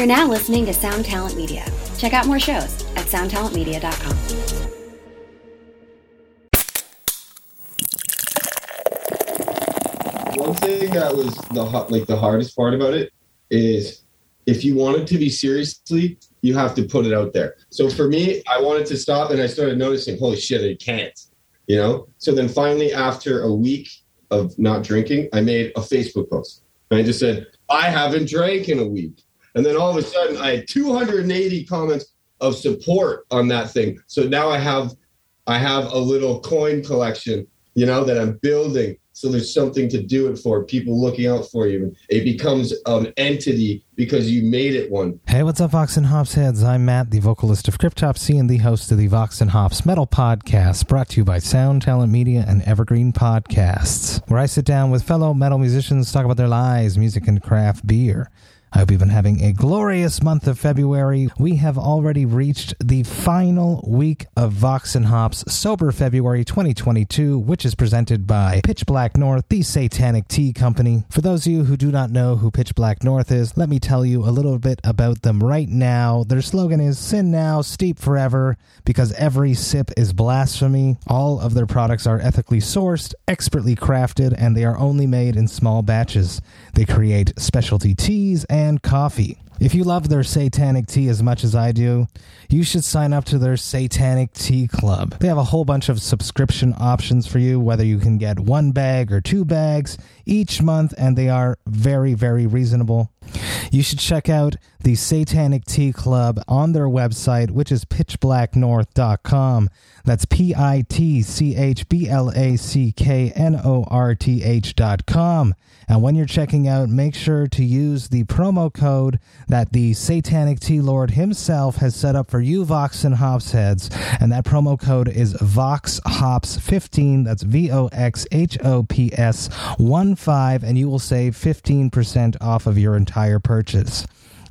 You're now listening to Sound Talent Media. Check out more shows at soundtalentmedia.com. One thing that was the like the hardest part about it is if you want it to be seriously, you have to put it out there. So for me, I wanted to stop and I started noticing, holy shit, I can't. You know? So then finally after a week of not drinking, I made a Facebook post. And I just said, I haven't drank in a week. And then all of a sudden I had 280 comments of support on that thing. So now I have I have a little coin collection, you know, that I'm building so there's something to do it for, people looking out for you. It becomes an entity because you made it one. Hey, what's up, Vox and Hops heads? I'm Matt, the vocalist of Cryptopsy and the host of the Vox and Hops Metal Podcast, brought to you by Sound Talent Media and Evergreen Podcasts, where I sit down with fellow metal musicians talk about their lives, music, and craft beer. I hope you've been having a glorious month of February. We have already reached the final week of Vox and Hops Sober February 2022, which is presented by Pitch Black North, the Satanic Tea Company. For those of you who do not know who Pitch Black North is, let me tell you a little bit about them right now. Their slogan is Sin Now, Steep Forever, because every sip is blasphemy. All of their products are ethically sourced, expertly crafted, and they are only made in small batches. They create specialty teas and coffee. If you love their satanic tea as much as I do, you should sign up to their Satanic Tea Club. They have a whole bunch of subscription options for you, whether you can get one bag or two bags each month, and they are very, very reasonable. You should check out the Satanic Tea Club on their website, which is pitchblacknorth.com. That's P I T C H B L A C K N O R T H.com. And when you're checking out, make sure to use the promo code that the Satanic Tea Lord himself has set up for you, Vox and Hops heads. And that promo code is Vox Hops 15. That's V O X H O P S 1 5. And you will save 15% off of your entire purchase.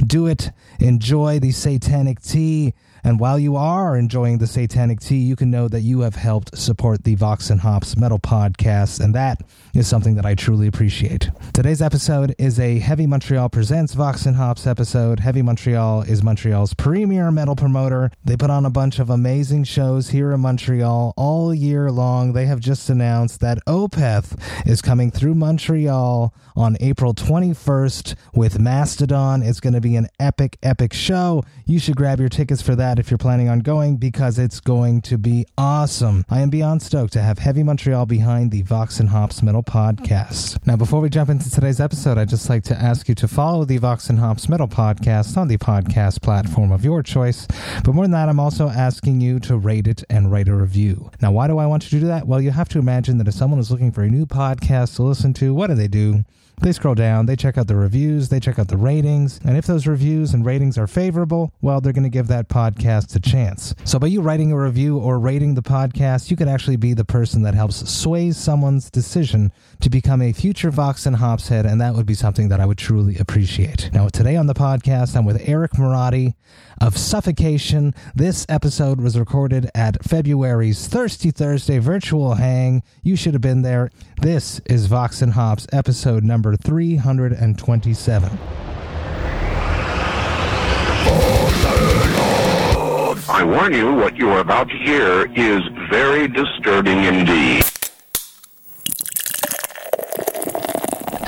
Do it. Enjoy the Satanic Tea. And while you are enjoying the Satanic Tea, you can know that you have helped support the Vox and Hops Metal Podcast, and that is something that I truly appreciate. Today's episode is a Heavy Montreal Presents Vox and Hops episode. Heavy Montreal is Montreal's premier metal promoter. They put on a bunch of amazing shows here in Montreal all year long. They have just announced that Opeth is coming through Montreal on April 21st with Mastodon. It's going to be an epic, epic show. You should grab your tickets for that if you're planning on going because it's going to be awesome. I am beyond stoked to have Heavy Montreal behind the Vox and Hops Metal Podcast. Now, before we jump into today's episode, I'd just like to ask you to follow the Vox and Hops Metal Podcast on the podcast platform of your choice. But more than that, I'm also asking you to rate it and write a review. Now, why do I want you to do that? Well, you have to imagine that if someone is looking for a new podcast to listen to, what do they do? They scroll down, they check out the reviews, they check out the ratings, and if those reviews and ratings are favorable, well, they're going to give that podcast a chance. So by you writing a review or rating the podcast, you could actually be the person that helps sway someone's decision to become a future Vox and Hops head, and that would be something that I would truly appreciate. Now, today on the podcast, I'm with Eric Morotti of Suffocation. This episode was recorded at February's Thirsty Thursday virtual hang. You should have been there. This is Vox and Hops episode number 327. I warn you, what you are about to hear is very disturbing indeed.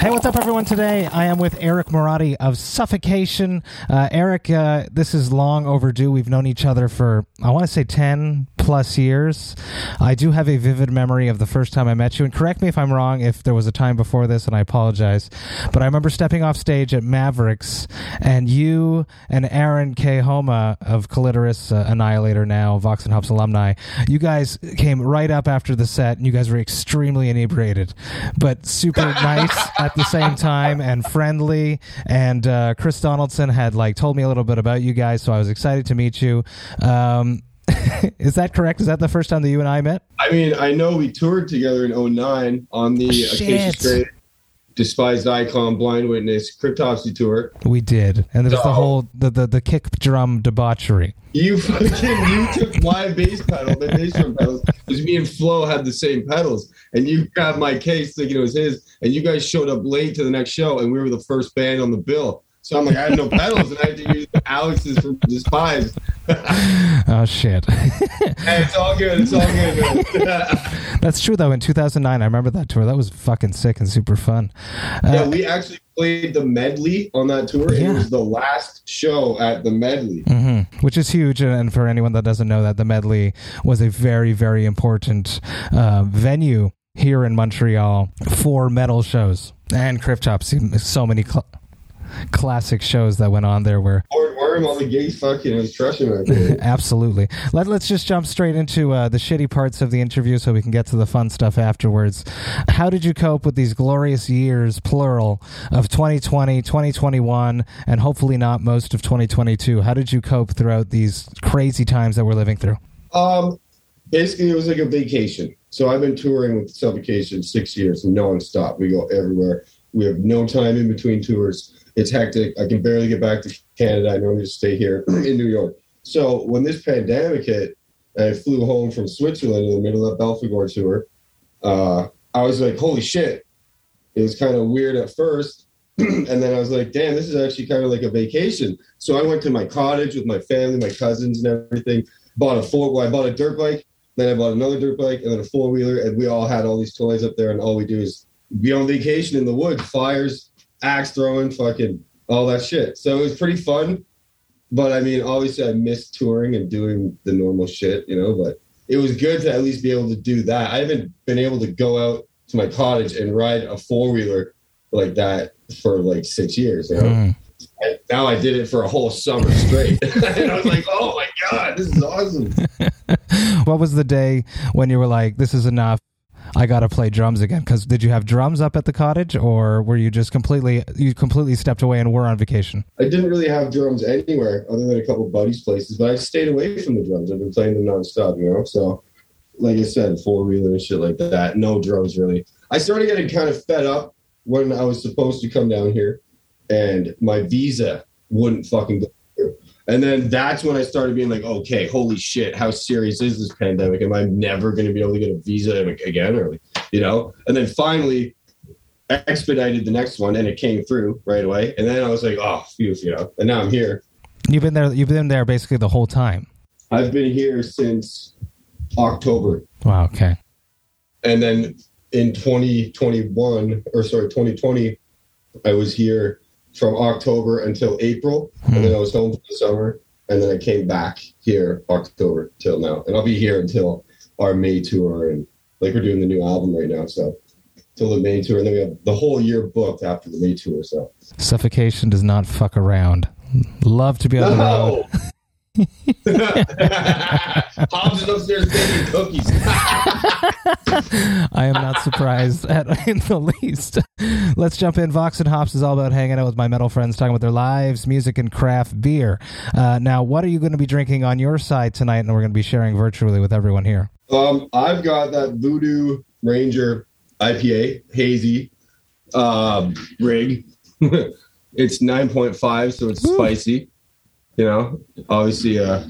Hey, what's up, everyone? Today I am with Eric Morotti of Suffocation. Uh, Eric, uh, this is long overdue. We've known each other for, I want to say, 10 plus years. I do have a vivid memory of the first time I met you. And correct me if I'm wrong if there was a time before this, and I apologize. But I remember stepping off stage at Mavericks, and you and Aaron K. Homma of Clitoris uh, Annihilator, now Vox and Hops alumni, you guys came right up after the set, and you guys were extremely inebriated, but super nice at the same time and friendly. And uh, Chris Donaldson had like told me a little bit about you guys, so I was excited to meet you. Um, is that correct? Is that the first time that you and I met? I mean, I know we toured together in 09 on the oh, Shit. Acacia Strain, Despised Icon, Blind Witness, Cryptopsy tour. We did, and there's the whole the, the the kick drum debauchery. You fucking you took my bass pedal, the bass drum pedals, because me and Flo had the same pedals, and you grabbed my case thinking it was his, and you guys showed up late to the next show, and we were the first band on the bill. So I'm like, I had no pedals, and I had to use Alex's from Despise. oh shit. hey, it's all good. It's all good. That's true though. In 2009, I remember that tour. That was fucking sick and super fun. Uh, yeah, we actually played the medley on that tour. Yeah. It was the last show at the medley. mhm, Which is huge, and for anyone that doesn't know that, the medley was a very, very important uh, venue here in Montreal for metal shows and Crypt Chops. So many cl- classic shows that went on there where Lord Worm, all the gays fucking was crushing there. Absolutely. Let, let's just jump straight into uh, the shitty parts of the interview so we can get to the fun stuff afterwards. How did you cope with these glorious years, plural, of 2020, 2021, and hopefully not most of 2022? How did you cope throughout these crazy times that we're living through? Um, basically, it was like a vacation. So I've been touring with Suffocation six years, nonstop. We go everywhere. We have no time in between tours. It's hectic. I can barely get back to Canada. I normally just stay here in New York. So when this pandemic hit, I flew home from Switzerland in the middle of Belphegor tour. Uh, I was like, holy shit. It was kind of weird at first. and then I was like, damn, this is actually kind of like a vacation. So I went to my cottage with my family, my cousins, and everything. Bought a four. Well, I bought a dirt bike. Then I bought another dirt bike and then a four wheeler, and we all had all these toys up there. And all we do is be on vacation in the woods, fires, axe throwing, fucking all that shit. So it was pretty fun. But I mean, obviously, I missed touring and doing the normal shit, you know. But it was good to at least be able to do that. I haven't been able to go out to my cottage and ride a four wheeler like that for like six years. You know? Mm. And now I did it for a whole summer straight, and I was like, "Oh my god, this is awesome!" What was the day when you were like, this is enough? I got to play drums again. Because did you have drums up at the cottage, or were you just completely you completely stepped away and were on vacation? I didn't really have drums anywhere other than a couple buddies' places, but I stayed away from the drums. I've been playing them nonstop, you know. So, like I said, four wheeler and shit like that. No drums really. I started getting kind of fed up when I was supposed to come down here, and my visa wouldn't fucking go. And then that's when I started being like, okay, holy shit, how serious is this pandemic? Am I never going to be able to get a visa again, or you know? And then finally, expedited the next one and it came through right away. And then I was like, oh, phew, you know. And now I'm here. You've been there. You've been there basically the whole time. I've been here since October. Wow. Okay. And then in 2021, or sorry, 2020, I was here from October until April. Hmm. And then I was home for the summer. And then I came back here October till now. And I'll be here until our May tour. And like we're doing the new album right now. So till the May tour. And then we have the whole year booked after the May tour. So Suffocation does not fuck around. Love to be on the road. No. Hobbs is upstairs baking cookies. I am not surprised at in the least. Let's jump in. Vox and Hops is all about hanging out with my metal friends, talking about their lives, music, and craft beer. Uh, now, what are you going to be drinking on your side tonight? And we're going to be sharing virtually with everyone here. Um, I've got that Voodoo Ranger IPA hazy um, rig. it's nine point five, so it's spicy. You know, obviously, uh,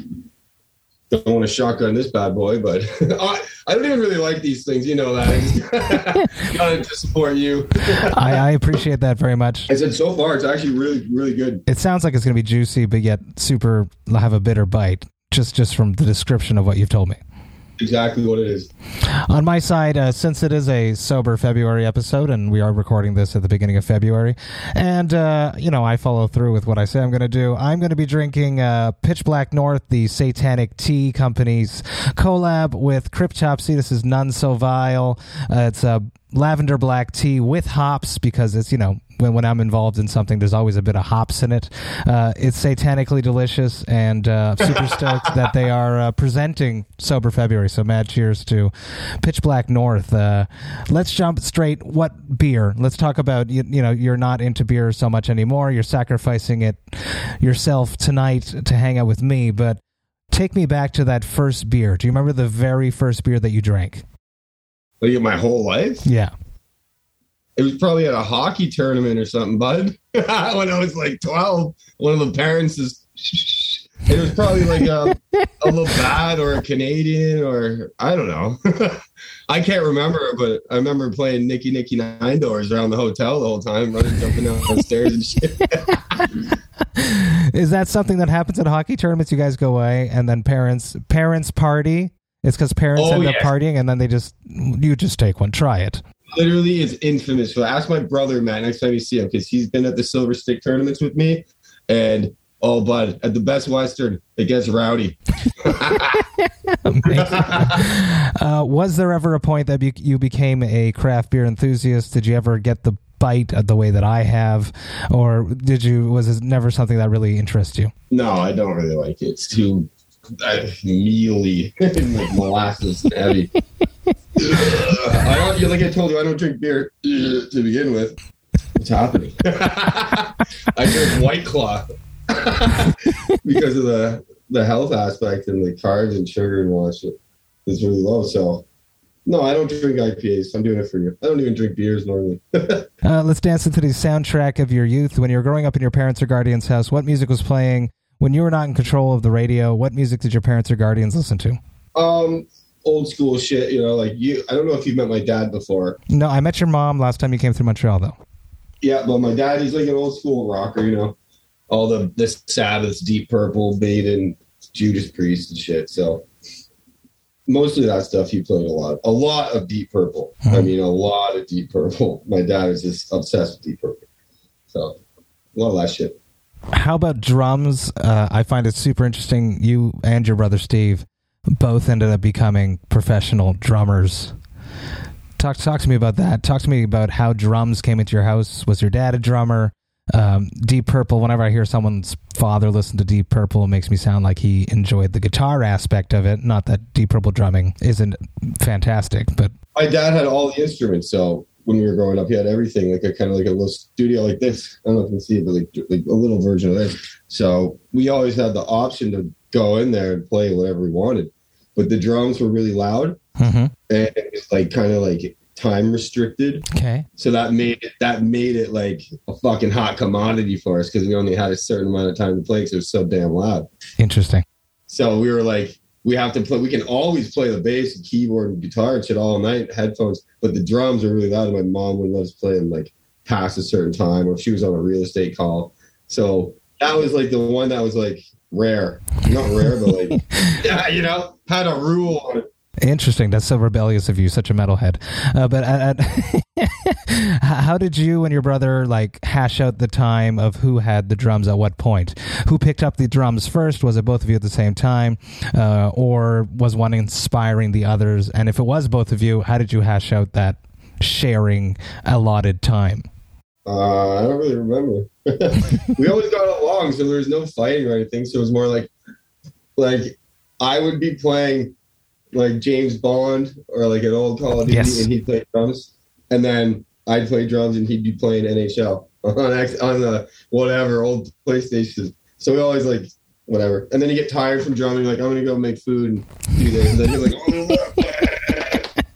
don't want to shotgun this bad boy, but I, I don't even really like these things. You know that. Got to support you. I, I appreciate that very much. I said so far, it's actually really, really good. It sounds like it's going to be juicy, but yet super have a bitter bite. Just just from the description of what you've told me. Exactly what it is. On my side, uh, since it is a sober February episode, and we are recording this at the beginning of February, and uh, you know I follow through with what I say I'm going to do, I'm going to be drinking uh, Pitch Black North, the Satanic Tea Company's collab with Cryptopsy. This is None So Vile. Uh, it's a lavender black tea with hops because it's you know when, when I'm involved in something, there's always a bit of hops in it. Uh, it's satanically delicious and uh, super stoked that they are uh, presenting Sober February. So mad cheers to Pitch Black North. Uh, let's jump straight. What beer? Let's talk about you, you know you're not into beer so much anymore. You're sacrificing it yourself tonight to hang out with me, but. Take me back to that first beer. Do you remember the very first beer that you drank? Like my whole life. Yeah. It was probably at a hockey tournament or something, bud. when I was like 12, one of the parents is. It was probably like a, a Labatt or a Canadian or I don't know. I can't remember, but I remember playing Nicky Nicky Nine Doors around the hotel the whole time, running, jumping down the stairs and shit. Is that something that happens at hockey tournaments? You guys go away and then parents parents party. It's because parents Oh, end up partying and then they just you just take one. Try it. Literally, it's infamous. So ask my brother, Matt, next time you see him, because he's been at the Silver Stick tournaments with me. And oh, bud, at the Best Western, it gets rowdy. Uh, was there ever a point that you, you became a craft beer enthusiast? Did you ever get the bite the way that I have, or did you? Was it never something that really interests you? No, I don't really like it. It's too uh, mealy like molasses heavy. I don't, like I told you, I don't drink beer to begin with. What's happening? I drink White Claw because of the the health aspect and the carbs and sugar and all that shit is really low. So, no, I don't drink IPAs. I'm doing it for you. I don't even drink beers normally. Uh, let's dance into the soundtrack of your youth. When you were growing up in your parents' or guardians' house, what music was playing? When you were not in control of the radio, what music did your parents or guardians listen to? um, old school shit, you know, like you. I don't know if you've met my dad before. No, I met your mom last time you came through Montreal, though. Yeah, but my dad, he's like an old school rocker, you know. All the the Sabbaths, Deep Purple, Maiden, Judas Priest and shit. So mostly that stuff he played a lot. A lot of Deep Purple. I mean a lot of Deep Purple. My dad is just obsessed with Deep Purple. So a lot of that shit. How about drums? Uh, I find it super interesting. You and your brother Steve both ended up becoming professional drummers. Talk talk to me about that. Talk to me about how drums came into your house. Was your dad a drummer? Um, Deep Purple. Whenever I hear someone's father listen to Deep Purple, it makes me sound like he enjoyed the guitar aspect of it. Not that Deep Purple drumming isn't fantastic, but My dad had all the instruments, so when we were growing up, he had everything, like a kind of like a little studio like this. I don't know if you can see it, but like, like a little version of this. So we always had the option to go in there and play whatever we wanted. But the drums were really loud Mhm. and it was like kind of like time restricted. okay. So that made it that made it like a fucking hot commodity for us because we only had a certain amount of time to play because it was so damn loud. Interesting. So we were like, we have to play. We can always play the bass and keyboard and guitar and shit all night, headphones. But the drums are really loud, and my mom wouldn't let us play them like past a certain time, or if she was on a real estate call. So that was like the one that was like rare, not rare, but like yeah, you know, had a rule on it. Interesting. That's so rebellious of you, such a metalhead. Uh, but at, at how did you and your brother like hash out the time of who had the drums at what point? Who picked up the drums first? Was it both of you at the same time, uh, or was one inspiring the others? And if it was both of you, how did you hash out that sharing allotted time? Uh, I don't really remember. we always got along, so there was no fighting or anything. So it was more like, like I would be playing like James Bond or like an old Call of Duty, Yes. and he'd play drums, and then I'd play drums, and he'd be playing NHL on X, on the whatever old PlayStation. So we always like whatever, and then you get tired from drumming, like I'm gonna go make food and do this, and then you're like, oh.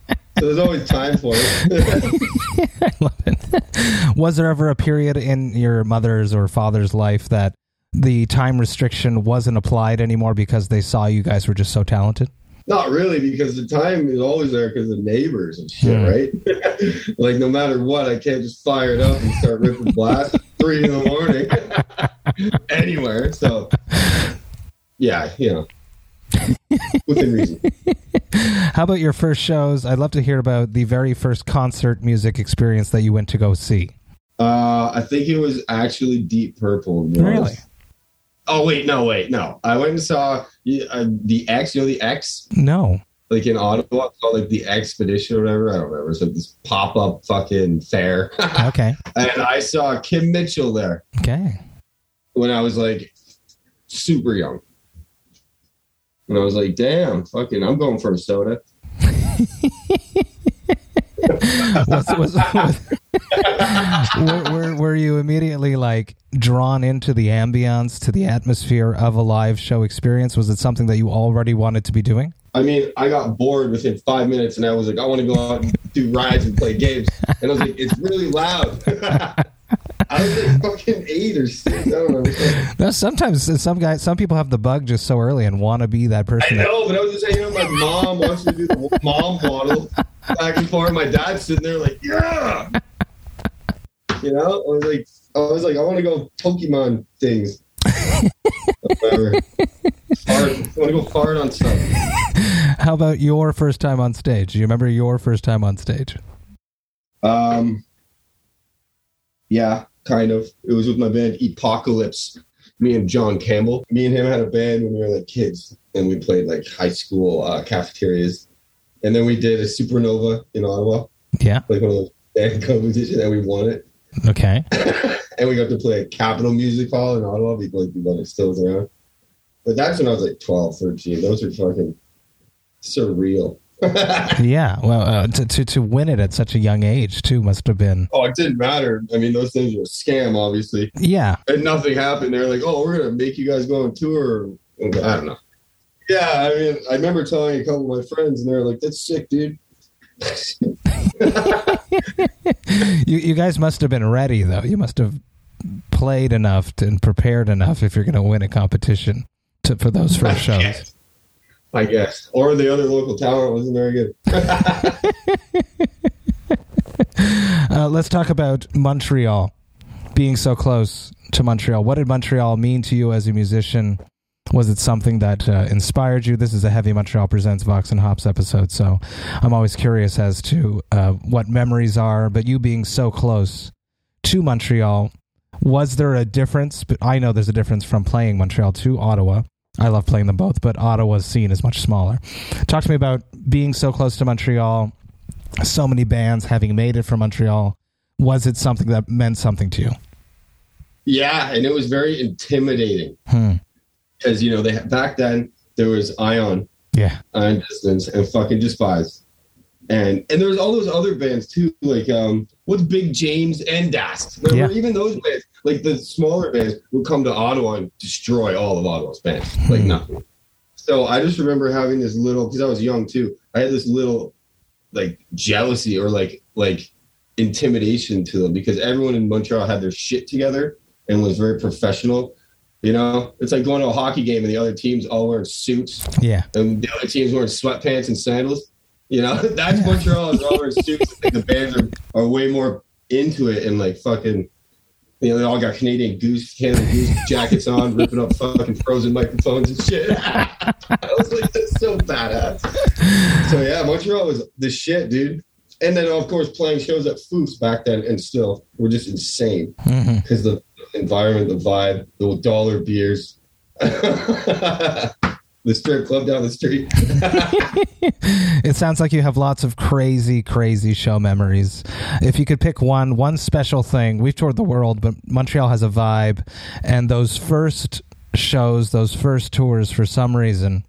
so there's always time for it. I love it. was there ever a period in your mother's or father's life that the time restriction wasn't applied anymore because they saw you guys were just so talented? Not really, because the time is always there because of neighbors and shit, Hmm. right? like no matter what, I can't just fire it up and start ripping blast at three in the morning anywhere. So yeah, you know, within reason. How about your first shows? I'd love to hear about the very first concert music experience that you went to go see. Uh, I think it was actually Deep Purple. to Really? Oh wait, no, wait, no. I went and saw uh, the X. You know the X, No. like in Ottawa, it's called like the Expedition or whatever. I don't remember. It's like this pop up fucking fair. Okay. and I saw Kim Mitchell there Okay. when I was like super young. And I was like, damn, fucking, I'm going for a soda. Was, was, was, were, were, were you immediately like drawn into the ambience, to the atmosphere of a live show experience? Was it something that you already wanted to be doing? I mean, I got bored within five minutes and I was like, I want to go out and do rides and play games. And I was like, it's really loud. I was like fucking eight or six. I don't know. No, sometimes some guys, some people have the bug just so early and want to be that I person. That, know, but I was just saying, you know, my mom wants me to do the mom model back and forth. My dad's sitting there like, yeah. You know, I was like, I was like, I want to go Pokemon things. Whatever. Fart. I want to go fart on stuff. How about your first time on stage? Do you remember your first time on stage? Um, yeah, kind of. It was with my band Apocalypse. Me and John Campbell. Me and him had a band when we were like kids, and we played like high school uh, cafeterias. And then we did a supernova in Ottawa, Yeah. like one of those band competitions, and we won it. Okay. and we got to play at Capital Music Hall in Ottawa because when it still was around. But that's when I was like 12, 13. Those are fucking surreal. Yeah. Well, uh, to, to to win it at such a young age too must have been. oh, it didn't matter. I mean, those things were a scam, obviously. Yeah. And nothing happened. They're like, oh, we're going to make you guys go on tour. I don't know. Yeah, I mean, I remember telling a couple of my friends, and they're like, that's sick, dude. You you guys must have been ready though. You must have played enough to, and prepared enough if you're going to win a competition to, for those first shows. I guess. Or the other local talent wasn't very good. Uh, let's talk about Montreal being so close to Montreal. What did Montreal mean to you as a musician? Was it something that uh, inspired you? This is a Heavy Montreal Presents Vox and Hops episode, so I'm always curious as to uh, what memories are. But you being so close to Montreal, was there a difference? But I know there's a difference from playing Montreal to Ottawa. I love playing them both, but Ottawa's scene is much smaller. Talk to me about being so close to Montreal, so many bands having made it from Montreal. Was it something that meant something to you? Yeah, and it was very intimidating Hmm. because you know they back then there was Ion, Yeah. Ion Dissonance, and fucking Despise, and and there was all those other bands too, like um, what's Big James and Dast. Remember, Yeah. even those bands, like the smaller bands, would come to Ottawa and destroy all of Ottawa's bands, like Hmm. nothing. So I just remember having this little because I was young too. I had this little like jealousy or like like intimidation to them because everyone in Montreal had their shit together and was very professional. You know, it's like going to a hockey game and the other teams all wearing suits Yeah. and the other teams wearing sweatpants and sandals. You know, that's Montreal is all. I think the bands are, are way more into it and like fucking. You know, they all got Canadian Goose, Canada Goose jackets on, ripping up fucking frozen microphones and shit. I was like, that's so badass. So yeah, Montreal was the shit, dude. And then of course playing shows at Foos back then, and still were just insane mm-hmm. because the environment, the vibe, the dollar beers, the strip club down the street. It sounds like you have lots of crazy, crazy show memories. If you could pick one, one special thing, we've toured the world, but Montreal has a vibe, and those first shows, those first tours, for some reason,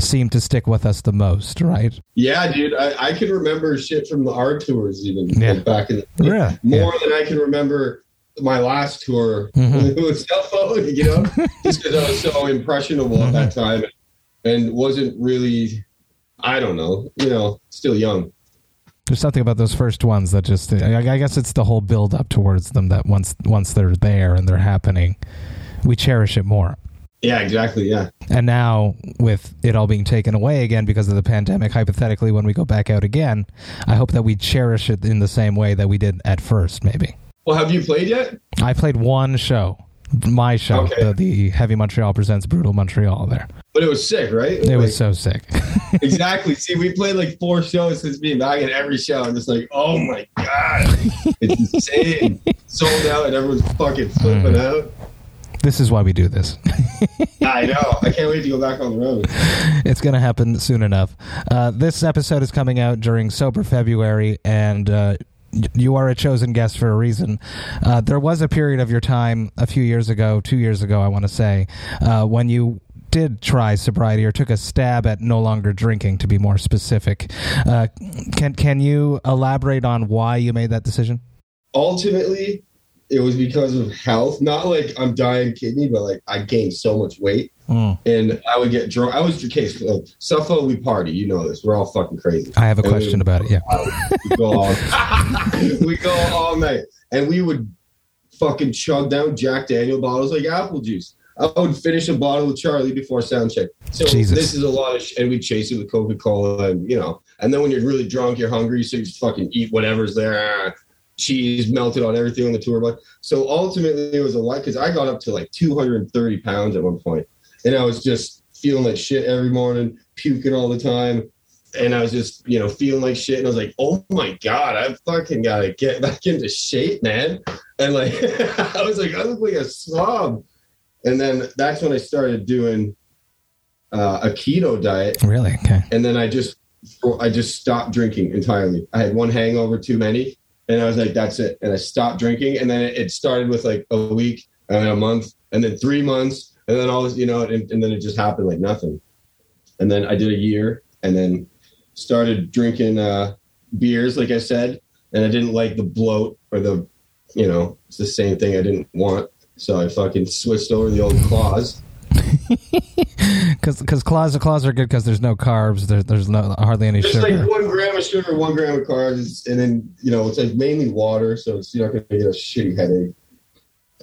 seem to stick with us the most, right? yeah, dude, I, I can remember shit from the art tours even Yeah. like, back in the Really? more than I can remember my last tour Mhm. with cell phone, you know, just because I was so impressionable at that Mm-hmm. time and wasn't really, I don't know, you know, still young. There's something about those first ones that just I, guess it's the whole build up towards them that once once they're there and they're happening, we cherish it more. Yeah, exactly. Yeah. And now with it all being taken away again because of the pandemic, hypothetically when we go back out again, I hope that we cherish it in the same way that we did at first maybe. Well, have you played yet? I played one show, my show, Okay. the, the Heavy Montreal presents Brutal Montreal there. But it was sick, right? It was so sick. exactly. See, we played like four shows since being back at every show. I'm just like, oh my god, it's insane. Sold out, and everyone's fucking flipping Mm. out. this is why we do this. I know. I can't wait to go back on the road. it's going to happen soon enough. Uh, this episode is coming out during Sober February, and uh, you are a chosen guest for a reason. Uh, there was a period of your time a few years ago, two years ago, I want to say, uh, when you did try sobriety or took a stab at no longer drinking, to be more specific. Uh, can can you elaborate on why you made that decision? Ultimately, it was because of health. Not like I'm dying kidney, but like I gained so much weight, Mm. and I would get drunk. I was the case. Like, Suffolk, we party. You know this. We're all fucking crazy. I have a And question we- about it. Yeah. we go all we go all night, and we would fucking chug down Jack Daniel bottles like apple juice. I would finish a bottle with Charlie before sound check. So Jesus. this is a lot of, sh- and we chase it with Coca Cola, and you know. And then when you're really drunk, you're hungry, so you just fucking eat whatever's there. cheese melted on everything on the tour bus. So ultimately, it was a lot because I got up to like 230 pounds at one point, and I was just feeling like shit every morning, puking all the time. And I was just, you know, feeling like shit. And I was like, oh my God, I fucking got to get back into shape, man. And like, I was like, I look like a slob. And then that's when I started doing uh, a keto diet. Really? Okay. And then I just, I just stopped drinking entirely. I had one hangover too many. And I was like, that's it. And I stopped drinking. And then it, started with like a week and a month and then three months. And then all this, you know, and, and then it just happened like nothing. And then I did a year and then started drinking uh, beers, like I said. And I didn't like the bloat or the, you know, it's the same thing I didn't want. So I fucking switched over the old claws. Because because claws claws are good because there's no carbs. There, there's no hardly any Just sugar. like one gram of sugar, one gram of carbs, and then you know it's like mainly water, so it's you're not going to get a shitty headache.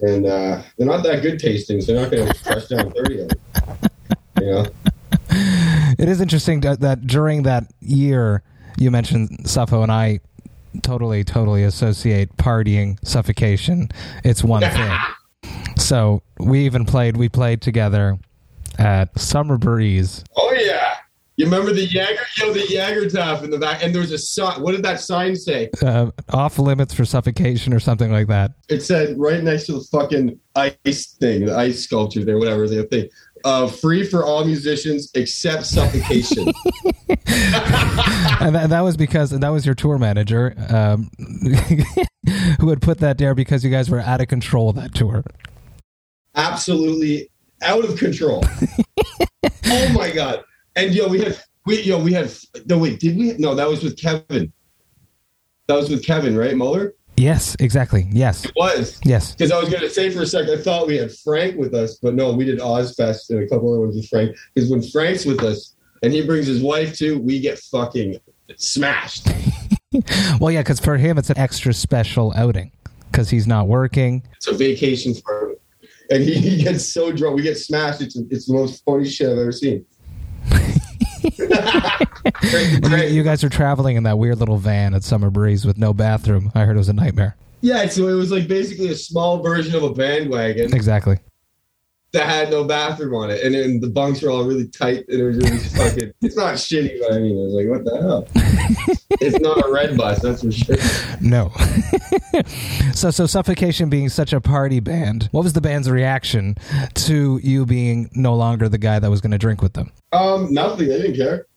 And uh, they're not that good tasting, so they're not going to crush down thirty of them. You know, It is interesting that, that during that year you mentioned Sappho and I totally totally associate partying suffocation. It's one thing. So we even played. We played together at Summer Breeze. oh yeah. You remember the Jagger, you know, the Jagger top in the back, and there was a sign. What did that sign say? Uh, off limits for suffocation or something like that. It said right next to the fucking ice thing, the ice sculpture there, whatever the thing. Uh, free for all musicians except suffocation. and that, that was because that was your tour manager um, who had put that there because you guys were out of control that tour. absolutely out of control. oh my god! And yo, we had we yo we had no wait did we no that was with Kevin. That was with Kevin, right, Muller? Yes, exactly. Yes, It was yes. because I was going to say for a second I thought we had Frank with us, but no, we did Ozzfest and a couple other ones with Frank. Because when Frank's with us and he brings his wife too, we get fucking smashed. Well, yeah, because for him it's an extra special outing because he's not working. It's a vacation for him. And he, he gets so drunk. We get smashed. It's, it's the most funny shit I've ever seen. Great, great. you guys are traveling in that weird little van at Summer Breeze with no bathroom. I heard it was a nightmare. Yeah, so it was like basically a small version of a bandwagon Exactly. That had no bathroom on it, and then the bunks were all really tight, and it was really fucking. It's not shitty, but I mean, it was like, what the hell? it's not a red bus, that's for sure. No. so, so suffocation being such a party band. What was the band's reaction to you being no longer the guy that was going to drink with them? Um, nothing. They didn't care.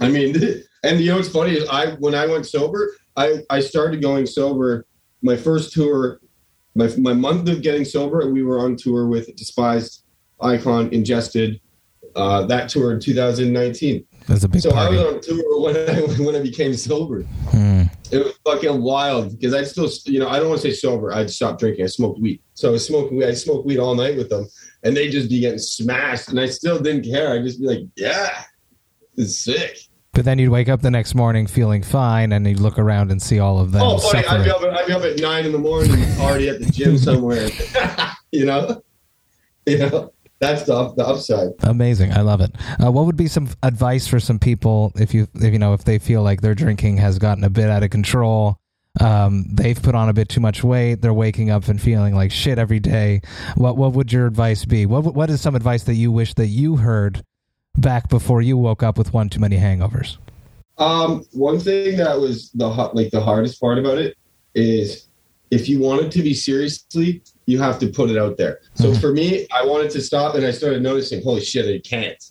I mean, and you know what's funny is I when I went sober, I I started going sober. My first tour, my my month of getting sober, we were on tour with Despised, Icon, Ingested. Uh, that tour in 2019. It was a big So I was on tour when I when I became sober. Hmm. It was fucking wild because I still, you know, I don't want to say sober. I'd stopped drinking. I smoked weed. So I was smoking weed. I smoked weed all night with them, and they just be getting smashed, and I still didn't care. I'd just be like, yeah, it's sick. But then you'd wake up the next morning feeling fine, and you'd look around and see all of them Oh, funny! I'd be, up at, I'd be up at nine in the morning, already at the gym somewhere. you know, you know, that's the up, the upside. Amazing, I love it. Uh, what would be some advice for some people if you if you know if they feel like their drinking has gotten a bit out of control? Um, they've put on a bit too much weight. They're waking up and feeling like shit every day. What what would your advice be? What what is some advice that you wish that you heard back before you woke up with one too many hangovers? Um, one thing that was the like the hardest part about it is if you want it to be seriously, you have to put it out there. So Mhm. for me, I wanted to stop, and I started noticing, holy shit, I can't.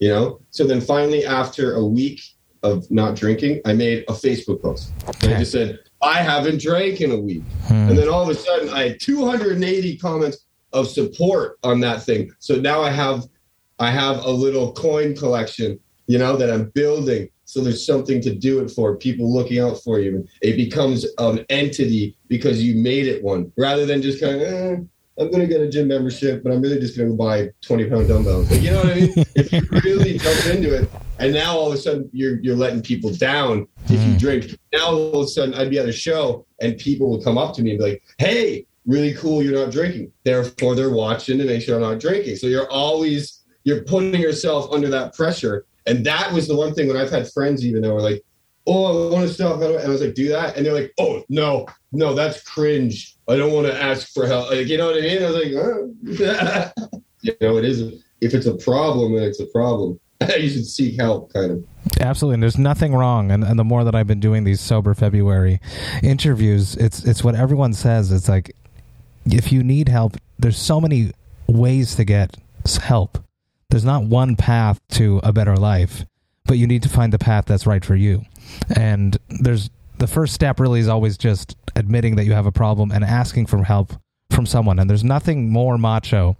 You know. So then finally, after a week of not drinking, I made a Facebook post. And I just said, I haven't drank in a week. Hmm. And then all of a sudden, I had 280 comments of support on that thing. So now I have, I have a little coin collection, you know, that I'm building. So there's something to do it for. People looking out for you. It becomes an entity because you made it one, rather than just kind of. Eh, I'm gonna get a gym membership, but I'm really just gonna buy 20 pound dumbbells. Like, you know what I mean? if you really jump into it, and now all of a sudden you're you're letting people down if you Mm. drink. Now all of a sudden I'd be at a show and people will come up to me and be like, "Hey, really cool, you're not drinking." Therefore, they're watching to make sure I'm not drinking. So you're always you're putting yourself under that pressure, and that was the one thing when I've had friends even that were like, oh, I want to stop. And I was like, do that. And they're like, oh, no, no, that's cringe. I don't want to ask for help. Like, you know what I mean? I was like, oh. you know, it is. If it's a problem, then it's a problem. you should seek help, kind of. Absolutely, and there's nothing wrong. And, and the more that I've been doing these sober February interviews, it's it's what everyone says. It's like if you need help, there's so many ways to get help. There's not one path to a better life, but you need to find the path that's right for you. And there's the first step really is always just admitting that you have a problem and asking for help from someone. And there's nothing more macho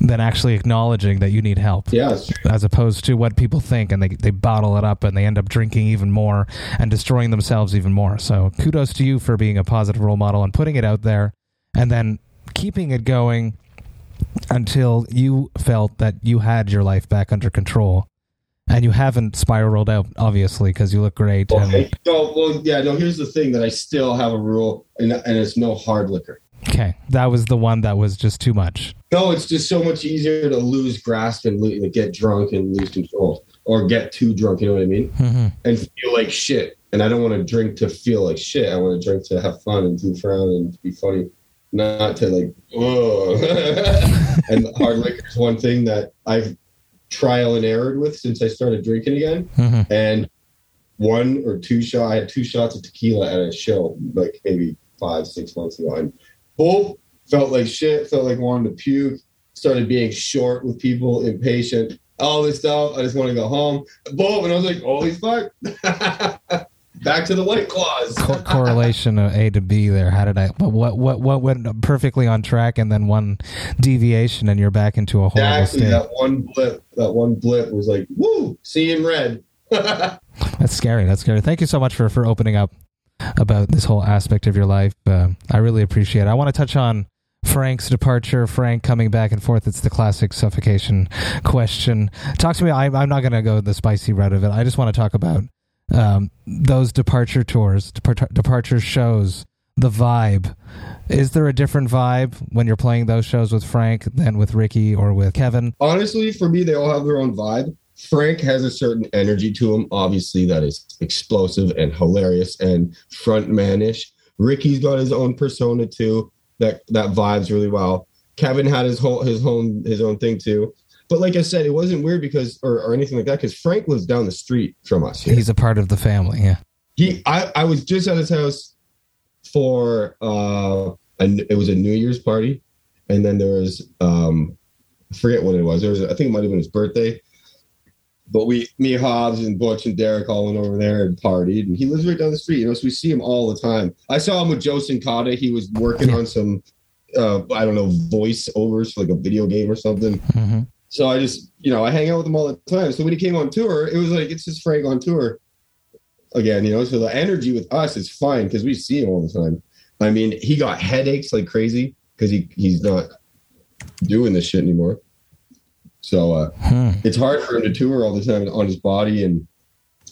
than actually acknowledging that you need help. Yeah, as opposed to what people think and they, they bottle it up and they end up drinking even more and destroying themselves even more. So kudos to you for being a positive role model and putting it out there and then keeping it going until you felt that you had your life back under control. And you haven't spiraled out, obviously, because you look great. Okay. And, no, well, yeah, no. Here's the thing: that I still have a rule, and, and it's no hard liquor. okay, that was the one that was just too much. No, it's just so much easier to lose grasp and lo- get drunk and lose control, or get too drunk. You know what I mean? hmm And feel like shit. And I don't want to drink to feel like shit. I want to drink to have fun and goof around and be funny, not to like. Ugh. and hard liquor is one thing that I've trial and errored with since I started drinking again. hmm And one or two shot, I had two shots of tequila at a show, like maybe five, six months ago, and both felt like shit. Felt like wanting to puke. Started being short with people, impatient, all this stuff. I just want to go home. Boom, and I was like, holy fuck. Back to the white claws. Co- correlation of A to B there. How did I? But what what what went perfectly on track and then one deviation and you're back into a horrible Exactly state. that one blip. That one blip was like, woo, seeing red. That's scary. That's scary. Thank you so much for for opening up about this whole aspect of your life. Uh, I really appreciate it. I want to touch on Frank's departure. Frank coming back and forth. It's the classic suffocation question. Talk to me. I, I'm not going to go the spicy route of it. I just want to talk about um, those departure tours, depart- departure shows, the vibe. Is there a different vibe when you're playing those shows with Frank than with Ricky or with Kevin? honestly, for me, they all have their own vibe. Frank has a certain energy to him, obviously, that is explosive and hilarious and frontmanish. Ricky's got his own persona too. That that vibes really well. Kevin had his whole his own his own thing too. But like I said, it wasn't weird because or, or anything like that because Frank lives down the street from us. Here. He's a part of the family. Yeah. he I, I was just at his house for uh and it was a New Year's party, and then there was um I forget what it was. There was I think it might have been his birthday. But we, me, Hobbs, and Butch and Derek all went over there and partied. And he lives right down the street, you know. So we see him all the time. I saw him with Joe Sincata. He was working on some, uh, I don't know, voiceovers for like a video game or something. hmm So I just, you know, I hang out with him all the time. So when he came on tour, it was like it's just Frank on tour again, you know. So the energy with us is fine because we see him all the time. I mean, he got headaches like crazy because he he's not doing this shit anymore. So uh, Hmm. it's hard for him to tour all the time on his body and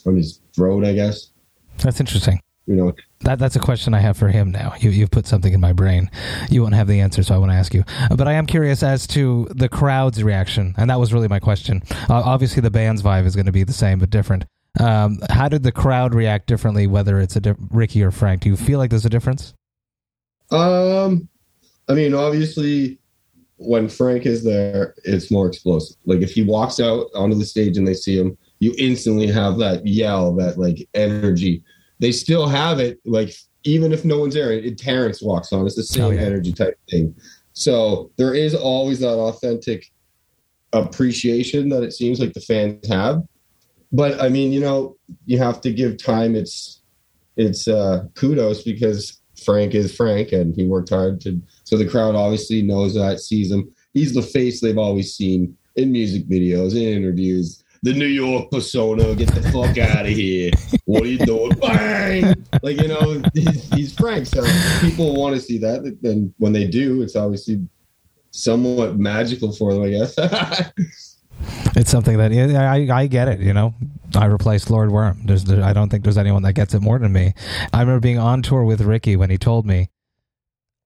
on his throat, I guess. That's interesting. You know, That that's a question I have for him now. You you've put something in my brain. You won't have the answer, so I want to ask you. Uh, But I am curious as to the crowd's reaction, and that was really my question. Uh, obviously, the band's vibe is going to be the same but different. Um, how did the crowd react differently, whether it's a di- Ricky or Frank? Do you feel like there's a difference? Um, I mean, obviously, when Frank is there, it's more explosive. Like if he walks out onto the stage and they see him, you instantly have that yell, that like energy. They still have it, like even if no one's there. It, Terrance walks on, it's the same Oh, yeah. energy type thing. So there is always that authentic appreciation that it seems like the fans have. But I mean, you know, you have to give time. It's it's uh, kudos because Frank is Frank and he worked hard to. So the crowd obviously knows that, sees him. He's the face they've always seen in music videos, in interviews. The New York persona, get the fuck out of here. What are you doing? Bang! Like, you know, he's, he's Frank. So people want to see that. And when they do, it's obviously somewhat magical for them, I guess. It's something that yeah, I I get it. You know, I replaced Lord Worm. There's there, I don't think there's anyone that gets it more than me. I remember being on tour with Ricky when he told me,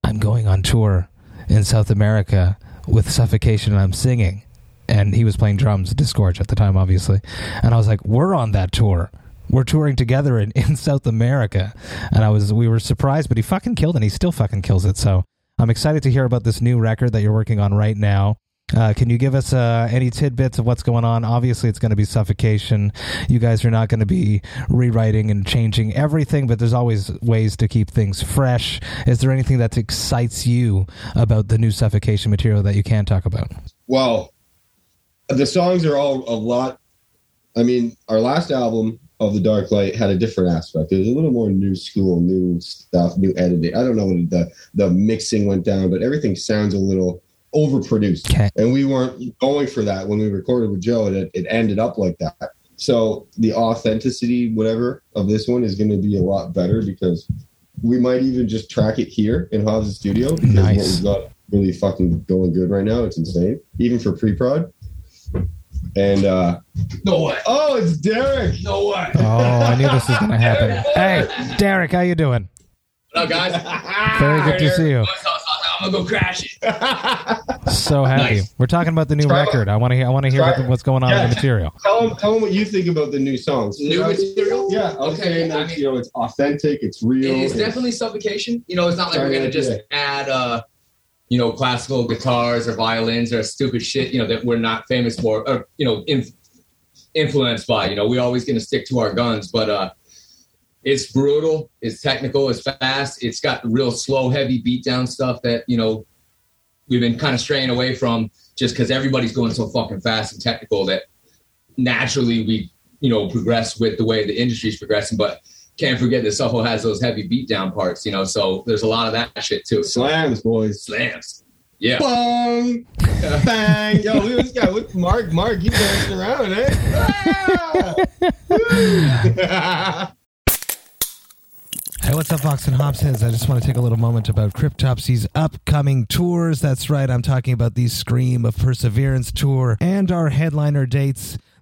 "I'm going on tour in South America with Suffocation and I'm singing," and he was playing drums, Disgorge at the time, obviously, and I was like, "We're on that tour." We're touring together in, in South America, and I was we were surprised, but he fucking killed it. and He still fucking kills it. So I'm excited to hear about this new record that you're working on right now. Uh, can you give us uh, any tidbits of what's going on? Obviously, it's going to be suffocation. You guys are not going to be rewriting and changing everything, but there's always ways to keep things fresh. Is there anything that excites you about the new suffocation material that you can talk about? Well, the songs are all a lot. I mean, our last album of the Dark Light had a different aspect. It was a little more new school, new stuff, new editing. I don't know when the the mixing went down, but everything sounds a little overproduced. Okay. And we weren't going for that when we recorded with Joe, and it, it ended up like that. So the authenticity, whatever, of this one is going to be a lot better because we might even just track it here in Hobbs' studio because Nice. what we've got really fucking going good right now. It's insane, even for pre-prod. And uh No way. oh, it's Derek. No way. Oh, I knew this was going to happen. Hey, Derek, how you doing? What up, guys? Very good to see you. I'm gonna go crash it. So happy. Nice. We're talking about the new Try- record. I want to hear. I want to hear Try- what what's going on Yeah. with the material. tell them, tell them what you think about the new songs. New I- material? Yeah, I'm Okay, saying I mean- you know it's authentic, it's real. It's it's- definitely suffocation. You know, it's not like we're gonna just yeah. add uh you know, classical guitars or violins or stupid shit, you know, that we're not famous for or, you know, inf- influenced by. You know, we're always gonna stick to our guns, but uh it's brutal, it's technical, it's fast, it's got real slow, heavy beat down stuff that, you know, we've been kind of straying away from just because everybody's going so fucking fast and technical that naturally we, you know, progress with the way the industry's progressing. But can't forget that Suffo has those heavy beatdown parts, you know, so there's a lot of that shit too. So slams, boys. slams. Yeah. Bang. bang. Yo, we at got guy. Look, Mark. Mark, you dancing around, eh? Ah! Hey, what's up, Vox and Hopsheads? I just want to take a little moment about Cryptopsy's upcoming tours. That's right, I'm talking about the Scream of Perseverance tour and our headliner dates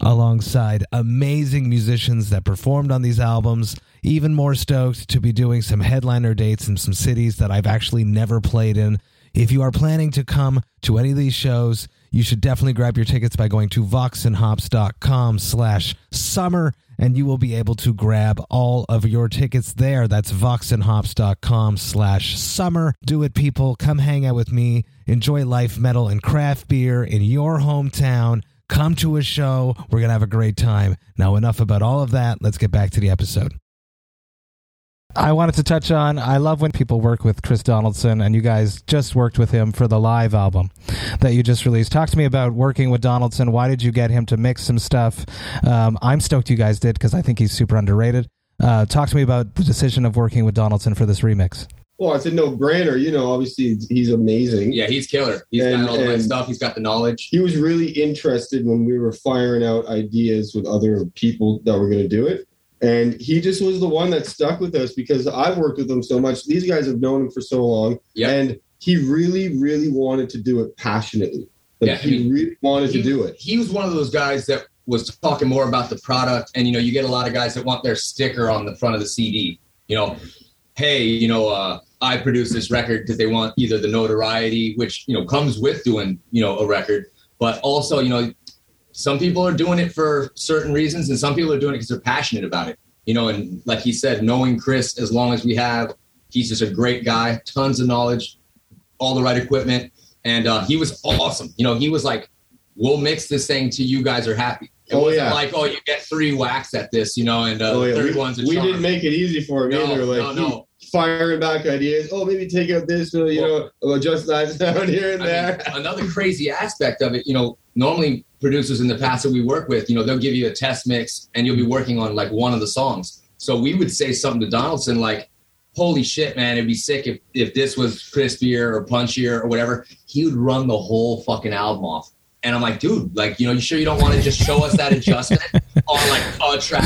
alongside amazing musicians that performed on these albums. Even more stoked to be doing some headliner dates in some cities that I've actually never played in. If you are planning to come to any of these shows, you should definitely grab your tickets by going to voxandhops.com slash summer and you will be able to grab all of your tickets there. That's voxandhops.com slash summer. Do it, people. Come hang out with me. Enjoy life, metal, and craft beer in your hometown. Come to a show. We're going to have a great time. Now, enough about all of that. Let's get back to the episode. I wanted to touch on I love when people work with Chris Donaldson, and you guys just worked with him for the live album that you just released. Talk to me about working with Donaldson. Why did you get him to mix some stuff? Um, I'm stoked you guys did because I think he's super underrated. Uh, talk to me about the decision of working with Donaldson for this remix. Well, it's a no-brainer. You know, obviously he's amazing. Yeah, he's killer. He's And- got all the right stuff. He's got the knowledge. He was really interested when we were firing out ideas with other people that were going to do it. And he just was the one that stuck with us because I've worked with him so much. These guys have known him for so long. Yeah. And he really, really wanted to do it passionately. Like Yeah, he really wanted he, to do it. He was one of those guys that was talking more about the product, and you know, you get a lot of guys that want their sticker on the front of the CD. You know, hey, you know, uh, I produced this record because they want either the notoriety, which you know comes with doing you know a record, but also you know, some people are doing it for certain reasons, and some people are doing it because they're passionate about it. You know, and like he said, knowing Chris as long as we have, he's just a great guy, tons of knowledge, all the right equipment, and uh, he was awesome. You know, he was like, "We'll mix this thing till you guys are happy." It Oh, wasn't yeah. like, "Oh, you get three whacks at this," you know, and uh, Oh, yeah. third We, one's we charm. didn't make it easy for him No, either. Like no, no. firing back ideas. Oh, maybe take out this, or, you know, adjust that down here and I mean, there. another crazy aspect of it, you know, normally producers in the past that we work with, you know, they'll give you a test mix and you'll be working on like one of the songs. So we would say something to Donaldson like, holy shit, man, it'd be sick if, if this was crispier or punchier or whatever. He would run the whole fucking album off. And I'm like, dude, like, you know, you sure you don't want to just show us that adjustment on like a track?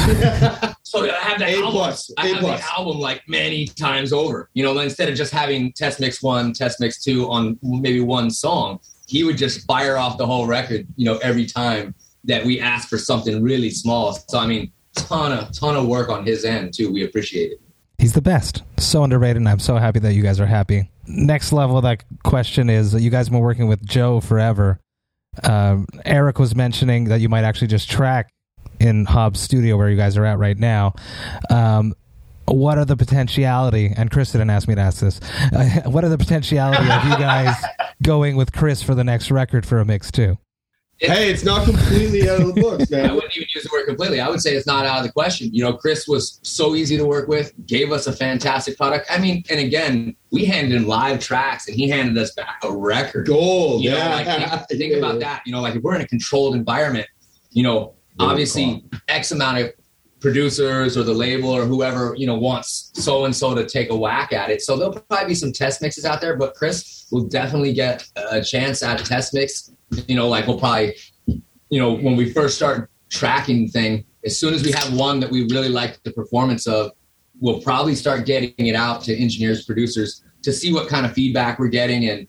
So I have the A album. plus, I A have plus. the album like many times over. You know, instead of just having test mix one, test mix two on maybe one song, he would just fire off the whole record, you know, every time that we asked for something really small. So I mean, ton of ton of work on his end too. We appreciate it. He's the best. So underrated, and I'm so happy that you guys are happy. Next level of that question is you guys have been working with Joe forever. Um, Eric was mentioning that you might actually just track in Hobbs Studio where you guys are at right now. Um, what are the potentiality? And Chris didn't ask me to ask this. Uh, what are the potentiality of you guys going with Chris for the next record for a mix too? Hey, it's not completely out of the books, man. I wouldn't even use the word completely. I would say it's not out of the question. You know, Chris was so easy to work with, gave us a fantastic product. I mean, and again, we handed him live tracks and he handed us back a record. Gold, You know, yeah. like think, think about that. You know, like if we're in a controlled environment, you know, obviously X amount of producers or the label or whoever, you know, wants so and so to take a whack at it. So there'll probably be some test mixes out there, but Chris will definitely get a chance at a test mix. You know, like we'll probably, you know, when we first start tracking thing, as soon as we have one that we really like the performance of, we'll probably start getting it out to engineers, producers to see what kind of feedback we're getting and,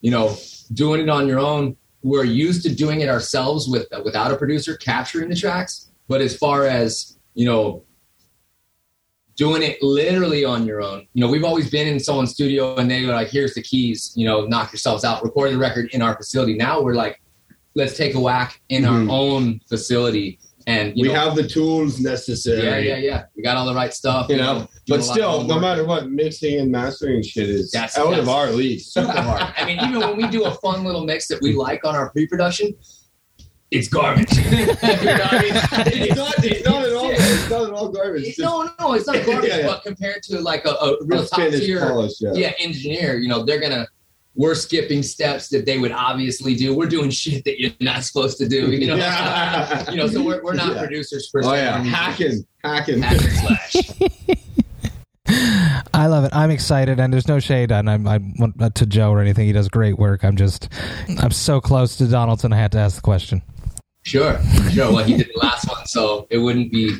you know, doing it on your own. We're used to doing it ourselves with without a producer capturing the tracks. But as far as, you know, doing it literally on your own, you know, we've always been in someone's studio and they were like, here's the keys, you know, knock yourselves out, record the record in our facility. Now we're like, let's take a whack in Mhm. our own facility. And, you we know, have the tools necessary. yeah, yeah, yeah. We got all the right stuff. You know, doing but a lot of still, no matter what, mixing and mastering shit is That's- out of our league. super hard. I mean, even when we do a fun little mix that we like on our pre-production, it's garbage. You know I mean? it's not. It's not all. sick. It's not garbage. Just no, no, it's not garbage. Yeah, yeah. But compared to like a, a real real top tier, polish. Yeah. yeah, engineer, you know, they're gonna. We're skipping steps that they would obviously do. We're doing shit that you're not supposed to do. You know, Yeah. you know. So we're, we're not Yeah. producers per se. Oh yeah, We're hacking, hacking. slash. I love it. I'm excited, and there's no shade on I'm, I want uh, to Joe or anything. He does great work. I'm just, I'm so close to Donaldson. I had to ask the question. Sure, sure. Well, he did the last one, so it wouldn't be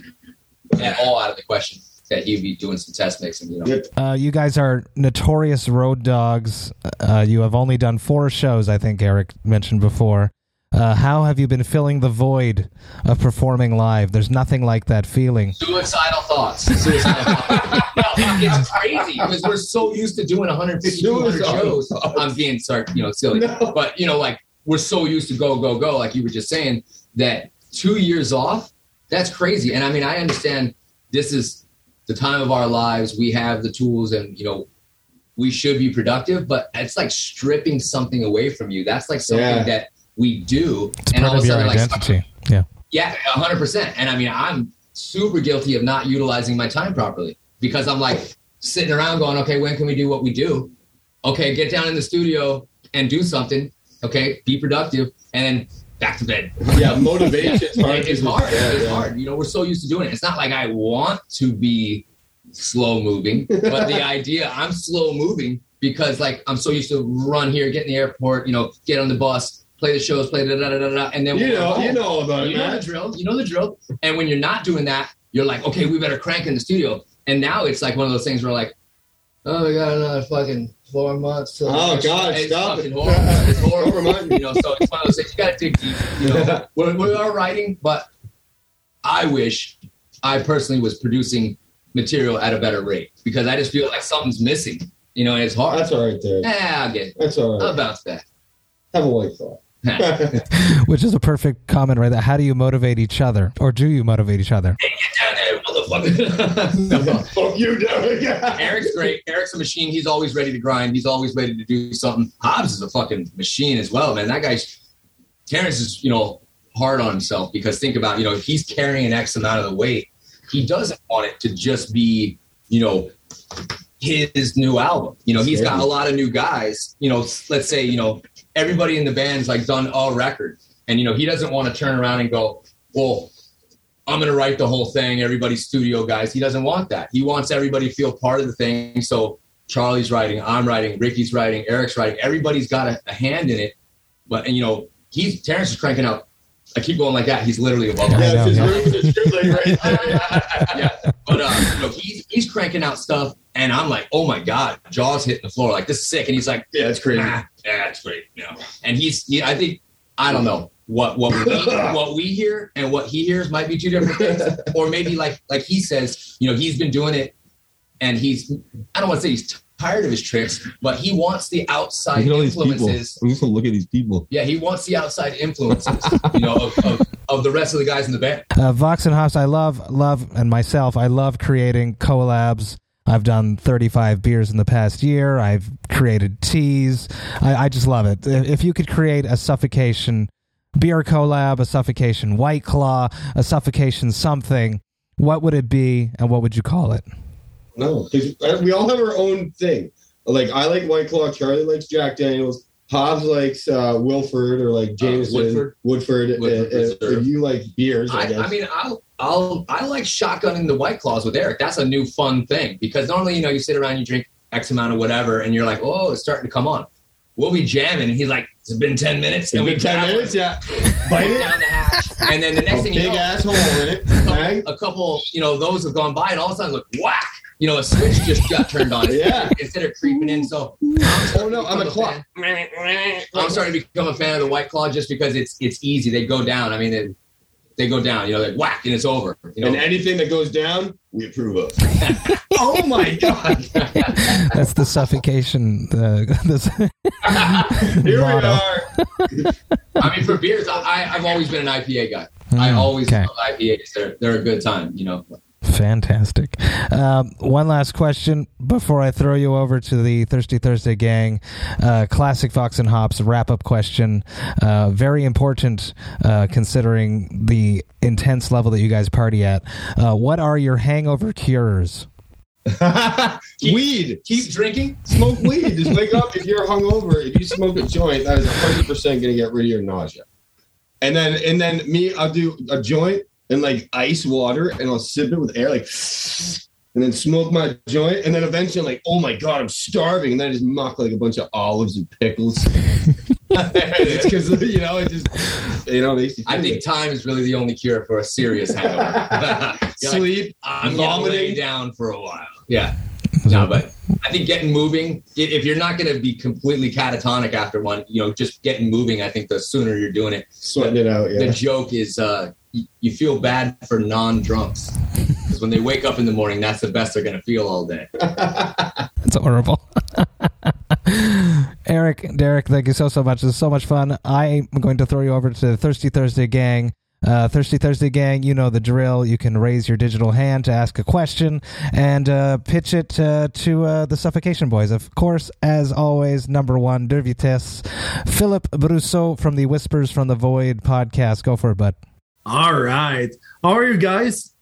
at all out of the question that he'd be doing some test mixing. You know. Uh, you guys are notorious road dogs. Uh, you have only done four shows, I think Eric mentioned before. Uh, how have you been filling the void of performing live? There's nothing like that feeling. Suicidal thoughts. Suicidal thoughts. No, it's crazy because we're so used to doing 150, 200 shows. thoughts. I'm being sorry, you know, silly, No. but you know, like we're so used to go, go, go, like you were just saying, that two years off, that's crazy. And I mean, I understand this is the time of our lives. We have the tools, and you know, we should be productive. But it's like stripping something away from you. That's like something Yeah. that we do, It's and part all of of a your sudden, like identity. Yeah. yeah, hundred percent. And I mean, I'm super guilty of not utilizing my time properly because I'm like sitting around going, okay, when can we do what we do? Okay, get down in the studio and do something. Okay, be productive, and then back to bed. Yeah, motivation's hard. it's hard. yeah, it's yeah. hard. You know, we're so used to doing it. It's not like I want to be slow moving, but the idea I'm slow moving because like I'm so used to run here, get in the airport, you know, get on the bus, play the shows, play da da da da da, and then You know, home- you know all about it, you know the drill. You know the drill. And when you're not doing that, you're like, okay, we better crank in the studio. And now it's like one of those things where like, oh, we got another fucking four months. till Oh, next God. It's stop fucking it. horrible. It's Don't horrible. remind you know, so it's one of those things. You got to dig deep. You know, we're, we are writing, but I wish I personally was producing material at a better rate because I just feel like something's missing. You know, and it's hard. That's all right there. Yeah, I'll get it. That's all I'll bounce back. Have a white thought. Which is a perfect comment right there. How do you motivate each other? Or do you motivate each other? Get there, motherfucker. Fuck you, Derek. Eric's great. Eric's a machine. He's always ready to grind. He's always ready to do something. Hobbs is a fucking machine as well, man. That guy's Terrance is, you know, hard on himself because think about, you know, if he's carrying X amount of the weight, he doesn't want it to just be, you know, his new album. You know, he's got a lot of new guys. You know, let's say, you know, everybody in the band's like done all record. And, you know, he doesn't want to turn around and go, well, I'm going to write the whole thing. Everybody's studio guys. He doesn't want that. He wants everybody to feel part of the thing. So Charlie's writing, I'm writing, Ricky's writing, Eric's writing. Everybody's got a, a hand in it. But and you know, he's Terrance is cranking out. I keep going like that. He's literally above us. Yeah, yeah. his room, it's really right yeah. But uh, you know, he's he's cranking out stuff, and I'm like, oh my god, jaws hitting the floor, like this is sick. And he's like, Yeah, it's crazy. ah, yeah, it's great. You know, and he's, he, I think, I don't know what what we, what we hear and what he hears might be two different things, or maybe like like he says, you know, he's been doing it, and he's, I don't want to say he's tired of his tricks, but he wants the outside Look at all these people. influences. I'm just gonna look at these people. Yeah, he wants the outside influences, you know, of, of, of the rest of the guys in the band. Uh, Vox and Hops, I love, love, and myself, I love creating collabs. I've done 35 beers in the past year. I've created teas. I, I just love it. If you could create a suffocation beer collab, a suffocation white claw, a suffocation something, what would it be and what would you call it? No, because uh, we all have our own thing. Like I like White Claw. Charlie likes Jack Daniels. Hobbs likes uh, Wilford or like uh, Jameson, Woodford. Woodford. Uh, Woodford and- and- and you like beers, I, I, guess. I mean, I'll, I'll, I like shotgunning the white claws with Eric. That's a new fun thing because normally, you know, you sit around, you drink X amount of whatever, and you're like, oh, it's starting to come on. We'll be jamming, and he's like, it's been ten minutes, and It's we been ten grab minutes, yeah. Bite it. down the hatch, and then the next A thing you big know, asshole in it. a couple, a couple, you know, those have gone by, and all of a sudden, look, whack. You know, a switch just got turned on. Yeah. Instead of creeping in, so Oh no, I'm a claw. I'm starting to become a fan of the white claw just because it's it's easy. They go down. I mean, they, they go down. You know, like whack, and it's over. You know, And anything that goes down, we approve of. oh my god! That's the suffocation. Uh, this, Here Motto. we are. I mean, for beers, I, I, I've always been an IPA guy. I Mm, always okay. love IPAs. They're they're a good time. You know, Fantastic. Um, one last question before I throw you over to the Thirsty Thursday gang. Uh, classic Vox and Hops wrap up question. Uh, very important uh, considering the intense level that you guys party at. Uh, what are your hangover cures? weed. keep drinking. Smoke weed. Just wake up. If you're hungover, if you smoke a joint, that is 100 percent going to get rid of your nausea. And then, and then me, I'll do a joint and like ice water, and I'll sip it with air, like, and then smoke my joint, and then eventually, I'm like, oh my god, I'm starving, and then I just muck like a bunch of olives and pickles. it's because you know it just you know makes you I think good. time is really the only cure for a serious hangover. You're like, sleep, I'm vomiting. down for a while. Yeah. No, but I think getting moving, if you're not going to be completely catatonic after one, you know, just getting moving, I think the sooner you're doing it. sweating it out. The joke is uh, y- you feel bad for non drunks. Because when they wake up in the morning, that's the best they're going to feel all day. It's horrible. Eric, Derek, thank you so so much. This is so much fun. I am going to throw you over to the Thirsty Thursday gang. Uh, Thirsty Thursday gang, you know the drill. You can raise your digital hand to ask a question and uh, pitch it uh, to uh, the Suffocation Boys. Of course, as always, number one, De Vitesse, Philip Brousseau from the Whispers from the Void podcast. Go for it, bud. All right. How are you guys?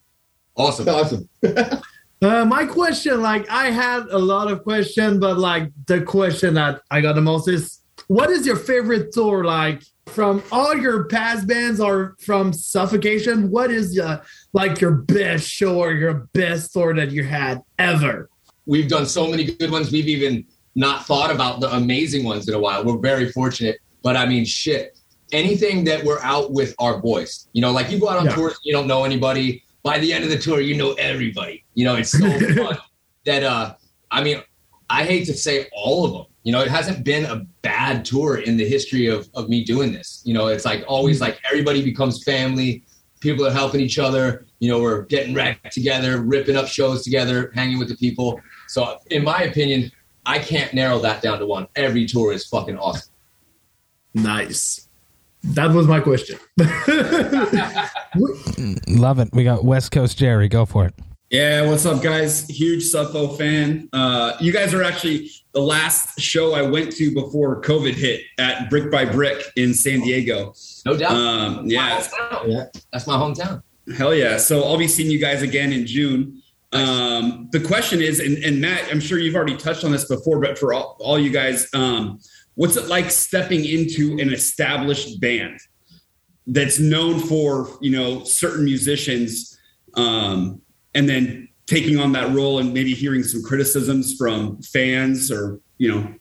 Awesome. Awesome. Uh, my question, like, I had a lot of questions, but like the question that I got the most is, what is your favorite tour? Like from all your past bands or from Suffocation, what is uh, like your best show or your best tour that you had ever? We've done so many good ones. We've even not thought about the amazing ones in a while. We're very fortunate. But I mean, shit. Anything that we're out with our boys, you know, like you go out on Yeah. tours, you don't know anybody. By the end of the tour, you know everybody. You know, it's so fun that, uh, I mean, I hate to say all of them. You know, it hasn't been a bad tour in the history of, of me doing this. You know, it's like always like everybody becomes family. People are helping each other. You know, we're getting wrecked together, ripping up shows together, hanging with the people. So, in my opinion, I can't narrow that down to one. Every tour is fucking awesome. Nice. That was my question. Love it. We got West Coast Jerry. Go for it. Yeah, what's up, guys? Huge Suffo fan. Uh, you guys are actually the last show I went to before COVID hit at Brick by Brick in San Diego. No doubt. Um, yeah, Yeah. That's my hometown. hell yeah. So I'll be seeing you guys again in June. Um, the question is, and, and Matt, I'm sure you've already touched on this before, but for all, all you guys, um, what's it like stepping into an established band that's known for, you know, certain musicians, um, and then taking on that role and maybe hearing some criticisms from fans or, you know,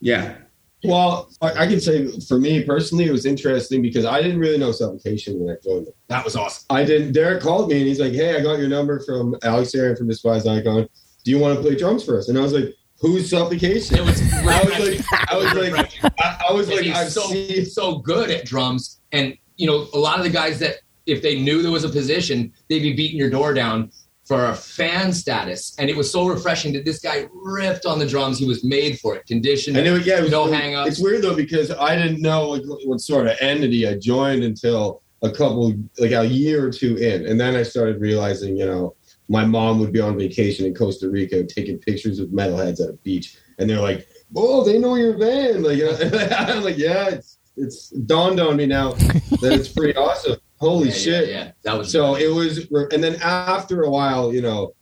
yeah. Well, I, I can say for me personally, it was interesting because I didn't really know Suffocation when I joined them. That was awesome. I didn't. Derek called me and he's like, "Hey, I got your number from Alex Erian from Despised Icon. Do you want to play drums for us?" And I was like, who's suffocation? It was I was like, I was like, I, I was like, I've so seen. so good at drums, and you know a lot of the guys that if they knew there was a position, they'd be beating your door down for a fan status, and it was so refreshing that this guy ripped on the drums. He was made for it, conditioned. I yeah, it was, no hang-ups. It's weird though because I didn't know like, what sort of entity I joined until a couple, like a year or two in, and then I started realizing, you know, my mom would be on vacation in Costa Rica taking pictures of metalheads at a beach, and they're like, "Oh, they know your band." Like, I'm like, yeah, it's it's dawned on me now that it's pretty awesome. Holy Yeah, yeah, shit! yeah, that was So it was, and then after a while, you know,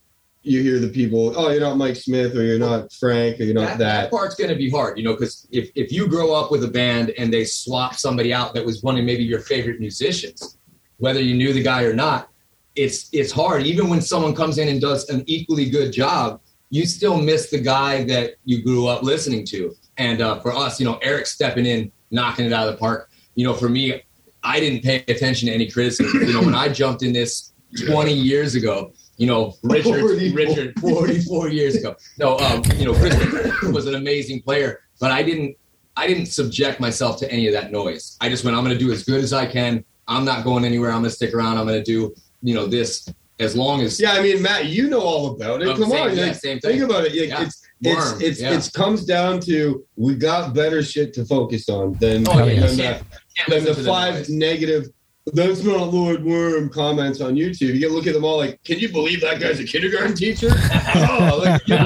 you hear the people, "Oh, you're not Mike Smith, or you're not Frank, or you're not that, that." that part's going to be hard, you know, because if, if you grow up with a band and they swap somebody out that was one of maybe your favorite musicians, whether you knew the guy or not, it's it's hard. Even when someone comes in and does an equally good job, you still miss the guy that you grew up listening to. And uh, for us, you know, Eric stepping in, knocking it out of the park. You know, for me, I didn't pay attention to any criticism. You know, when I jumped in this 20 years ago, you know, Richard, 44. Richard, 44 years ago. No, um, you know, Chris was an amazing player, but I didn't, I didn't subject myself to any of that noise. I just went, I'm going to do as good as I can. I'm not going anywhere. I'm going to stick around. I'm going to do, you know, this as long as Yeah, I mean, Matt, you know all about it. Um, Come on, yeah, like, think about it. Like, Yeah. It's it's it's yeah. it's comes down to we got better shit to focus on than, Oh, yeah, than, the, can't- can't than the five negative. That's not Lord Worm comments on YouTube. You get look at them all like, can you believe that guy's a kindergarten teacher? oh, like, you know,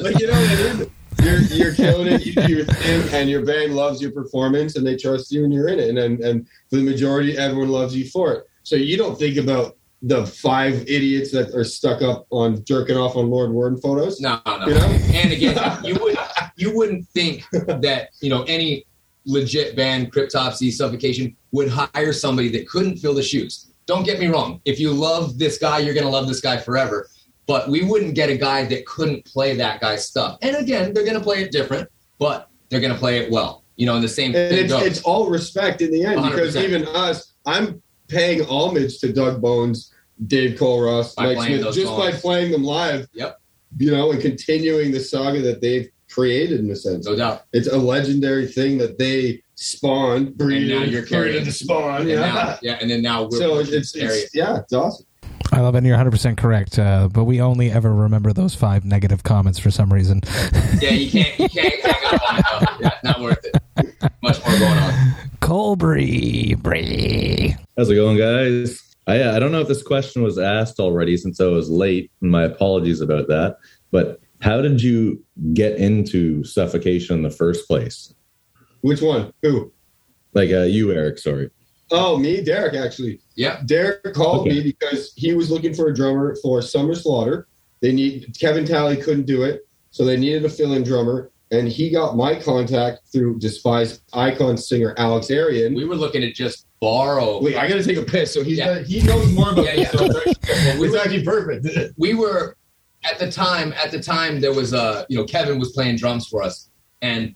like, you know what I mean? You're, you're killing it. You do your thing, and your band loves your performance, and they trust you, and you're in it. And, and and for the majority, everyone loves you for it. So you don't think about the five idiots that are stuck up on jerking off on Lord Warden photos. No, no. You know? And again, you would you wouldn't think that you know any legit band, Cryptopsy, Suffocation, would hire somebody that couldn't fill the shoes. Don't get me wrong. If you love this guy, you're going to love this guy forever. But we wouldn't get a guy that couldn't play that guy's stuff. And again, they're going to play it different, but they're going to play it well. You know, in the same And it's, it's all respect in the end because 100%. even us, I'm paying homage to Doug Bones, Dave Culross, By Mike Smith, just by playing them live. Yep. You know, and continuing the saga that they've created in a sense. no doubt. It's a legendary thing that they spawned, breeded, now you're carrying created it. to spawn. And Yeah. now, yeah, and then now we're so pushing it's, to it's yeah, it's awesome. I love it. and You're 100% correct. Uh, but we only ever remember those five negative comments for some reason. Yeah, you can't you can't hang up on it. though. Yeah, not worth it. Much more going on. Colbury. Bree. How's it going, guys? I, I don't know if this question was asked already since I was late, and my apologies about that. But how did you get into suffocation in the first place? Which one? Who? Like uh, you, Eric. Sorry. Oh, me, Derek, actually. Yeah. Derek called Okay. me because he was looking for a drummer for Summer Slaughter. They need Kevin Talley couldn't do it, so they needed a fill-in drummer, and he got my contact through despised icon singer Alex Erian. We were looking to just borrow. Wait, I got to take a piss. So he's Yeah. got, he knows more about Yeah, this. yeah. So it's actually- we it's were- actually perfect. we were at the time at the time there was a you know kevin was playing drums for us and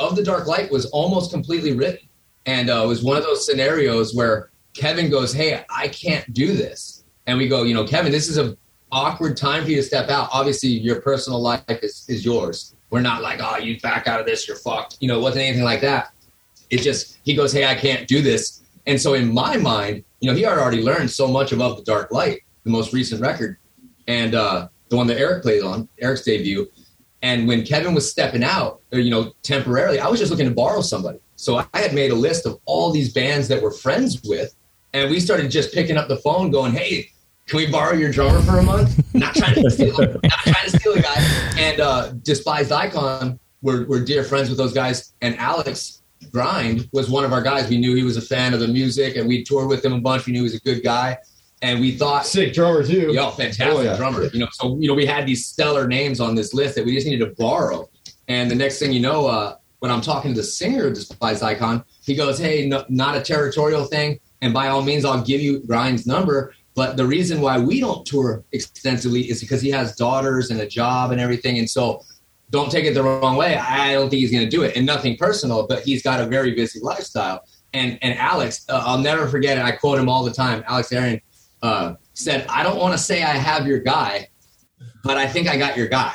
of the dark light was almost completely written. And uh, it was one of those scenarios where kevin goes hey i can't do this. And we go you know kevin this is a awkward time for you to step out. Obviously your personal life is, is yours. We're not like oh you back out of this you're fucked. You know it wasn't anything like that. It just he goes hey i can't do this. And so in my mind you know he had already learned so much above the dark light the most recent record and uh, the one that Eric plays on, Eric's debut. And when Kevin was stepping out, or, you know, temporarily, I was just looking to borrow somebody. So I had made a list of all these bands that we're friends with, and we started just picking up the phone, going, "Hey, can we borrow your drummer for a month?" Not trying to steal, not trying to steal a guy. And uh, Despised Icon, we're, we're dear friends with those guys. And Alex Grind was one of our guys. We knew he was a fan of the music, and we toured with him a bunch. We knew he was a good guy, and we thought Sick drummer too. Yo, fantastic Oh, yeah. drummer. You know, so you know, we had these stellar names on this list that we just needed to borrow. And the next thing you know, uh, when I'm talking to the singer of Despised Icon, he goes, "Hey, no, not a territorial thing, and by all means, I'll give you Grind's number." But the reason why we don't tour extensively is because he has daughters and a job and everything, and so don't take it the wrong way. I don't think he's going to do it, and nothing personal, but he's got a very busy lifestyle. And and Alex, uh, I'll never forget it. I quote him all the time. Alex Erian uh, said, "I don't want to say I have your guy, but I think I got your guy.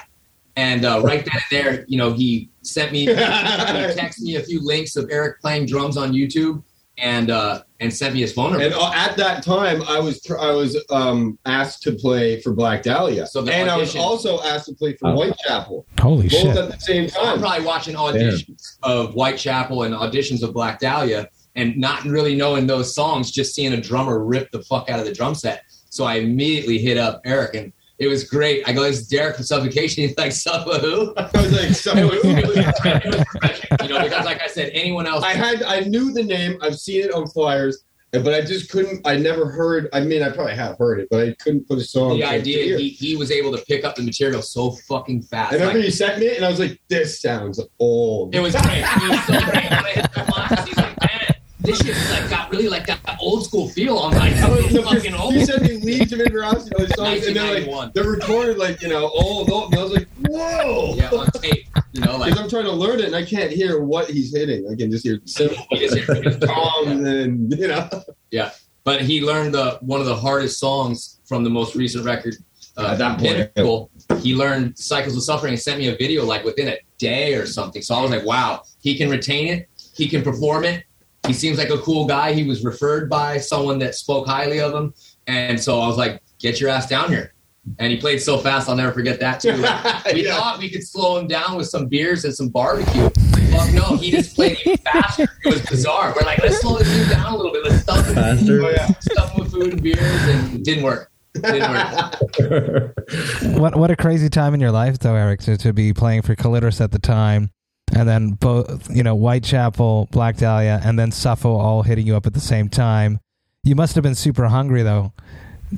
And uh, right then and there, you know, he sent me, he texted me a few links of Eric playing drums on YouTube, and uh, and sent me his phone number. And uh, at that time, I was tr- I was um, asked to play for Black Dahlia, So the and I was also asked to play for Oh. Whitechapel, Holy both shit. at the same So I'm time. probably watching auditions of Whitechapel and auditions of Black Dahlia and not really knowing those songs, just seeing a drummer rip the fuck out of the drum set. So I immediately hit up Eric and it was great. I go, this is Derek from Suffocation. He's like, Suffa who? I was like, so It was, it was, it was perfect, you know, because like I said, anyone else. I had I knew the name. I've seen it on flyers, but I just couldn't. I never heard. I mean, I probably have heard it, but I couldn't put a song. the idea he, he was able to pick up the material so fucking fast. I remember Like, you sent me it, and I was like, "This sounds old." It was great. It was so great. When I hit the box, he's like, man, this shit like got really like that old school feel. I'm like, that was fucking old. You sent me Liege of Inveracity, those songs, and they're like 1991. they're recorded like you know old, old. And I was like, "Whoa!" Yeah, on tape. You know, like I'm trying to learn it, and I can't hear what he's hitting. I can just hear simple you just hear- toms, and you know. Yeah, but he learned the one of the hardest songs from the most recent record. Uh, At that point, Pinnacle. He learned Cycles of Suffering and sent me a video like within a day or something. So I was like, wow, he can retain it. He can perform it. He seems like a cool guy. He was referred by someone that spoke highly of him. And so I was like, get your ass down here. And he played so fast, I'll never forget that too. Like, we Yeah. thought we could slow him down with some beers and some barbecue. Fuck no, he just played even faster. It was bizarre. We're like, let's slow this dude down a little bit. Let's stuff him, Faster. Oh yeah. stuff him with food and beers, and it didn't work. Didn't work. What what a crazy time in your life though, Eric, to, to be playing for Killitorous at the time, and then both you know Whitechapel, Black Dahlia, and then Suffo all hitting you up at the same time. You must have been super hungry though,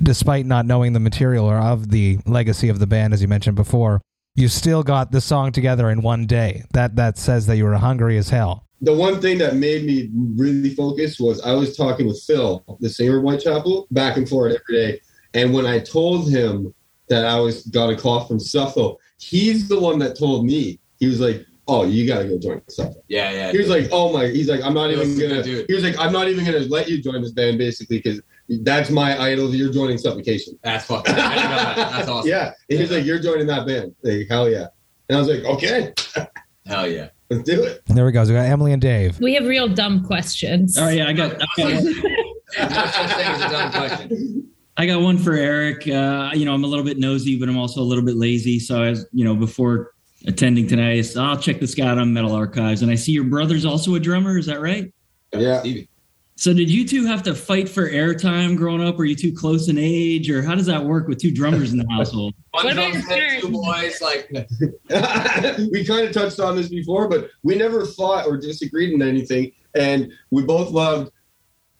despite not knowing the material or of the legacy of the band, as you mentioned before. You still got the song together in one day. That that says that you were hungry as hell. the one thing that made me really focus was I was talking with Phil, the singer of Whitechapel, back and forth every day. And when I told him that I was got a call from Suffolk, he's the one that told me. He was like, "Oh, you got to go join Suffolk." Yeah, yeah. He was like, "Oh my," he's like, "I'm not He even gonna." good dude. He was like, "I'm not even gonna let you join this band, basically, because that's my idol. You're joining Suffocation." That's fucking. I didn't know that. That's awesome. Yeah, and he's Yeah. like, "You're joining that band." Like, hell yeah! And I was like, "Okay, Hell yeah. let's do it." There we go. So we got Emily and Dave. We have real dumb questions. All right, yeah, I got, I got, one, There's no such thing as a dumb question. I got one for Eric. Uh, you know, I'm a little bit nosy, but I'm also a little bit lazy. So, as you know, before attending tonight, I said, I'll check this guy out on Metal Archives. And I see your brother's also a drummer. Is that right? Yeah. So, did you two have to fight for airtime growing up? Are you too close in age, or how does that work with two drummers in the household? One What about drum set, two boys. Like, we kind of touched on this before, but we never fought or disagreed in anything. And we both loved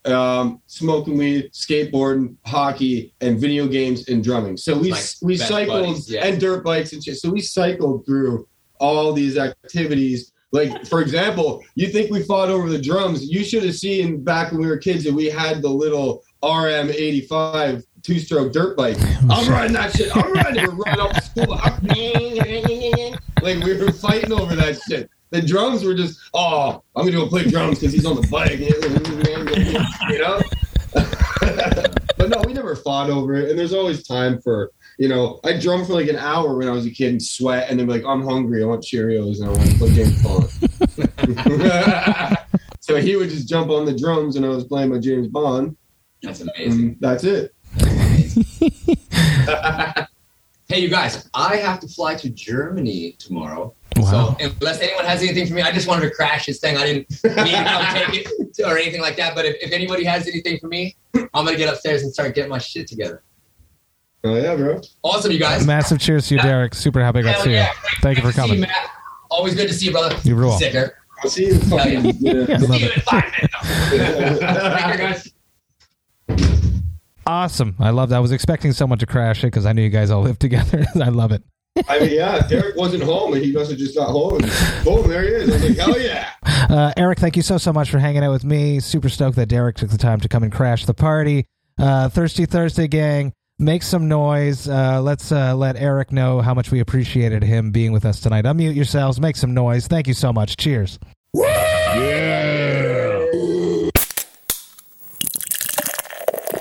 um, smoking weed, skateboarding, hockey, and video games and drumming. So we Like we cycled buddies, yeah. and dirt bikes and shit. So we cycled through all these activities. Like for example, you think we fought over the drums? You should have seen back when we were kids that we had the little RM eighty five two stroke dirt bike. I'm riding that shit. I'm riding. it. We're running up to school. like we were fighting over that shit. The drums were just, oh, I'm gonna go play drums because he's on the bike. You know. but no, we never fought over it, and there's always time for. You know, I drummed for like an hour when I was a kid and sweat, and then be like, I'm hungry, I want Cheerios, and I want to play James Bond. so he would just jump on the drums, and I was playing my James Bond. that's amazing. And that's it. Hey, you guys, I have to fly to Germany tomorrow. Wow. So unless anyone has anything for me, I just wanted to crash this thing. I didn't mean to come take it or anything like that. But if, if anybody has anything for me, I'm gonna get upstairs and start getting my shit together. Oh yeah, bro. Awesome, you guys. Massive cheers to you, Derek. Super happy I got to Hell see you. yeah. Thank you for Good to see coming. Matt. Always good to see you, brother. You rule. Sicker. I'll see you. in fucking- Hell yeah. Love See you it. in five minutes. Take care, guys. Awesome. I love that. I was expecting someone to crash it because I knew you guys all live together. I love it. I mean, yeah, Derek wasn't home, and he must have just got home. And boom, there he is. I was like, hell yeah. Uh, Eric, thank you so, so much for hanging out with me. Super stoked that Derek took the time to come and crash the party. Uh, Thirsty Thursday gang, make some noise. Uh, let's uh, let Eric know how much we appreciated him being with us tonight. Unmute yourselves, make some noise. Thank you so much. Cheers.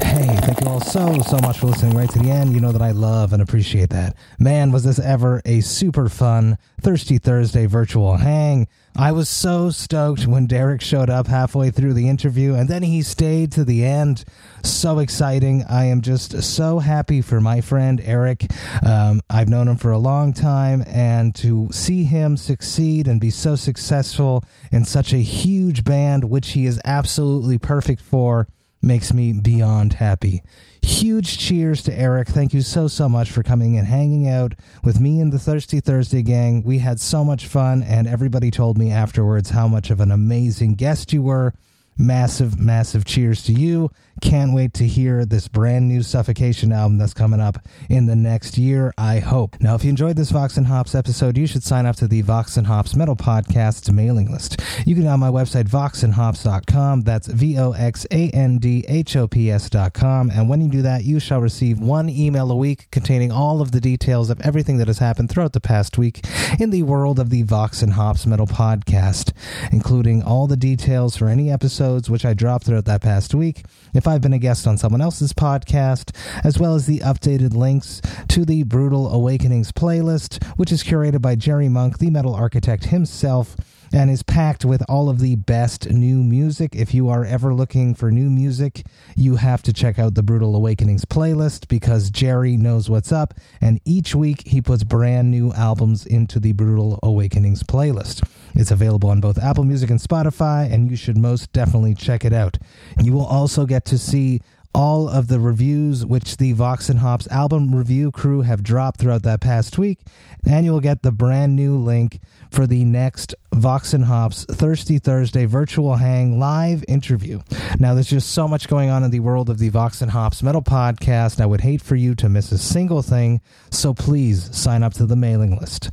Hey, thank you all so, so much for listening right to the end. You know that I love and appreciate that. Man, was this ever a super fun Thirsty Thursday virtual hang. I was so stoked when Derek showed up halfway through the interview and then he stayed to the end. So exciting. I am just so happy for my friend Eric. Um, I've known him for a long time and to see him succeed and be so successful in such a huge band, which he is absolutely perfect for makes me beyond happy. Huge cheers to Eric. Thank you so, so much for coming and hanging out with me and the Thirsty Thursday gang. We had so much fun, and everybody told me afterwards how much of an amazing guest you were. Massive, massive cheers to you. Can't wait to hear this brand new Suffocation album that's coming up in the next year, I hope. Now, if you enjoyed this Vox and Hops episode, you should sign up to the Vox and Hops Metal Podcast's mailing list. You can on my website, voxandhops.com. That's V O X A N D H O P S.com. And when you do that, you shall receive one email a week containing all of the details of everything that has happened throughout the past week in the world of the Vox and Hops Metal Podcast, including all the details for any episodes which I dropped throughout that past week. If I've been a guest on someone else's podcast, as well as the updated links to the Brutal Awakenings playlist, which is curated by Jerry Monk, the metal architect himself and is packed with all of the best new music. If you are ever looking for new music, you have to check out the Brutal Awakenings playlist because Jerry knows what's up, and each week he puts brand new albums into the Brutal Awakenings playlist. It's available on both Apple Music and Spotify, and you should most definitely check it out. You will also get to see all of the reviews which the Vox and Hops album review crew have dropped throughout that past week, and you'll get the brand new link for the next Vox and Hops Thirsty Thursday virtual hang live interview. Now, there's just so much going on in the world of the Vox and Hops metal podcast. I would hate for you to miss a single thing, so please sign up to the mailing list.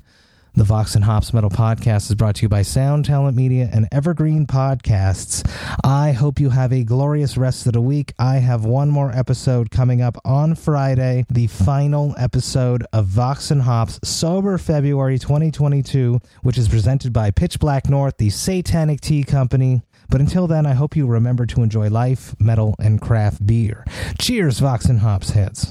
The Vox and Hops Metal Podcast is brought to you by Sound Talent Media and Evergreen Podcasts. I hope you have a glorious rest of the week. I have one more episode coming up on Friday, the final episode of Vox and Hops Sober February 2022, which is presented by Pitch Black North, the Satanic Tea Company. But until then, I hope you remember to enjoy life, metal, and craft beer. Cheers, Vox and Hops heads.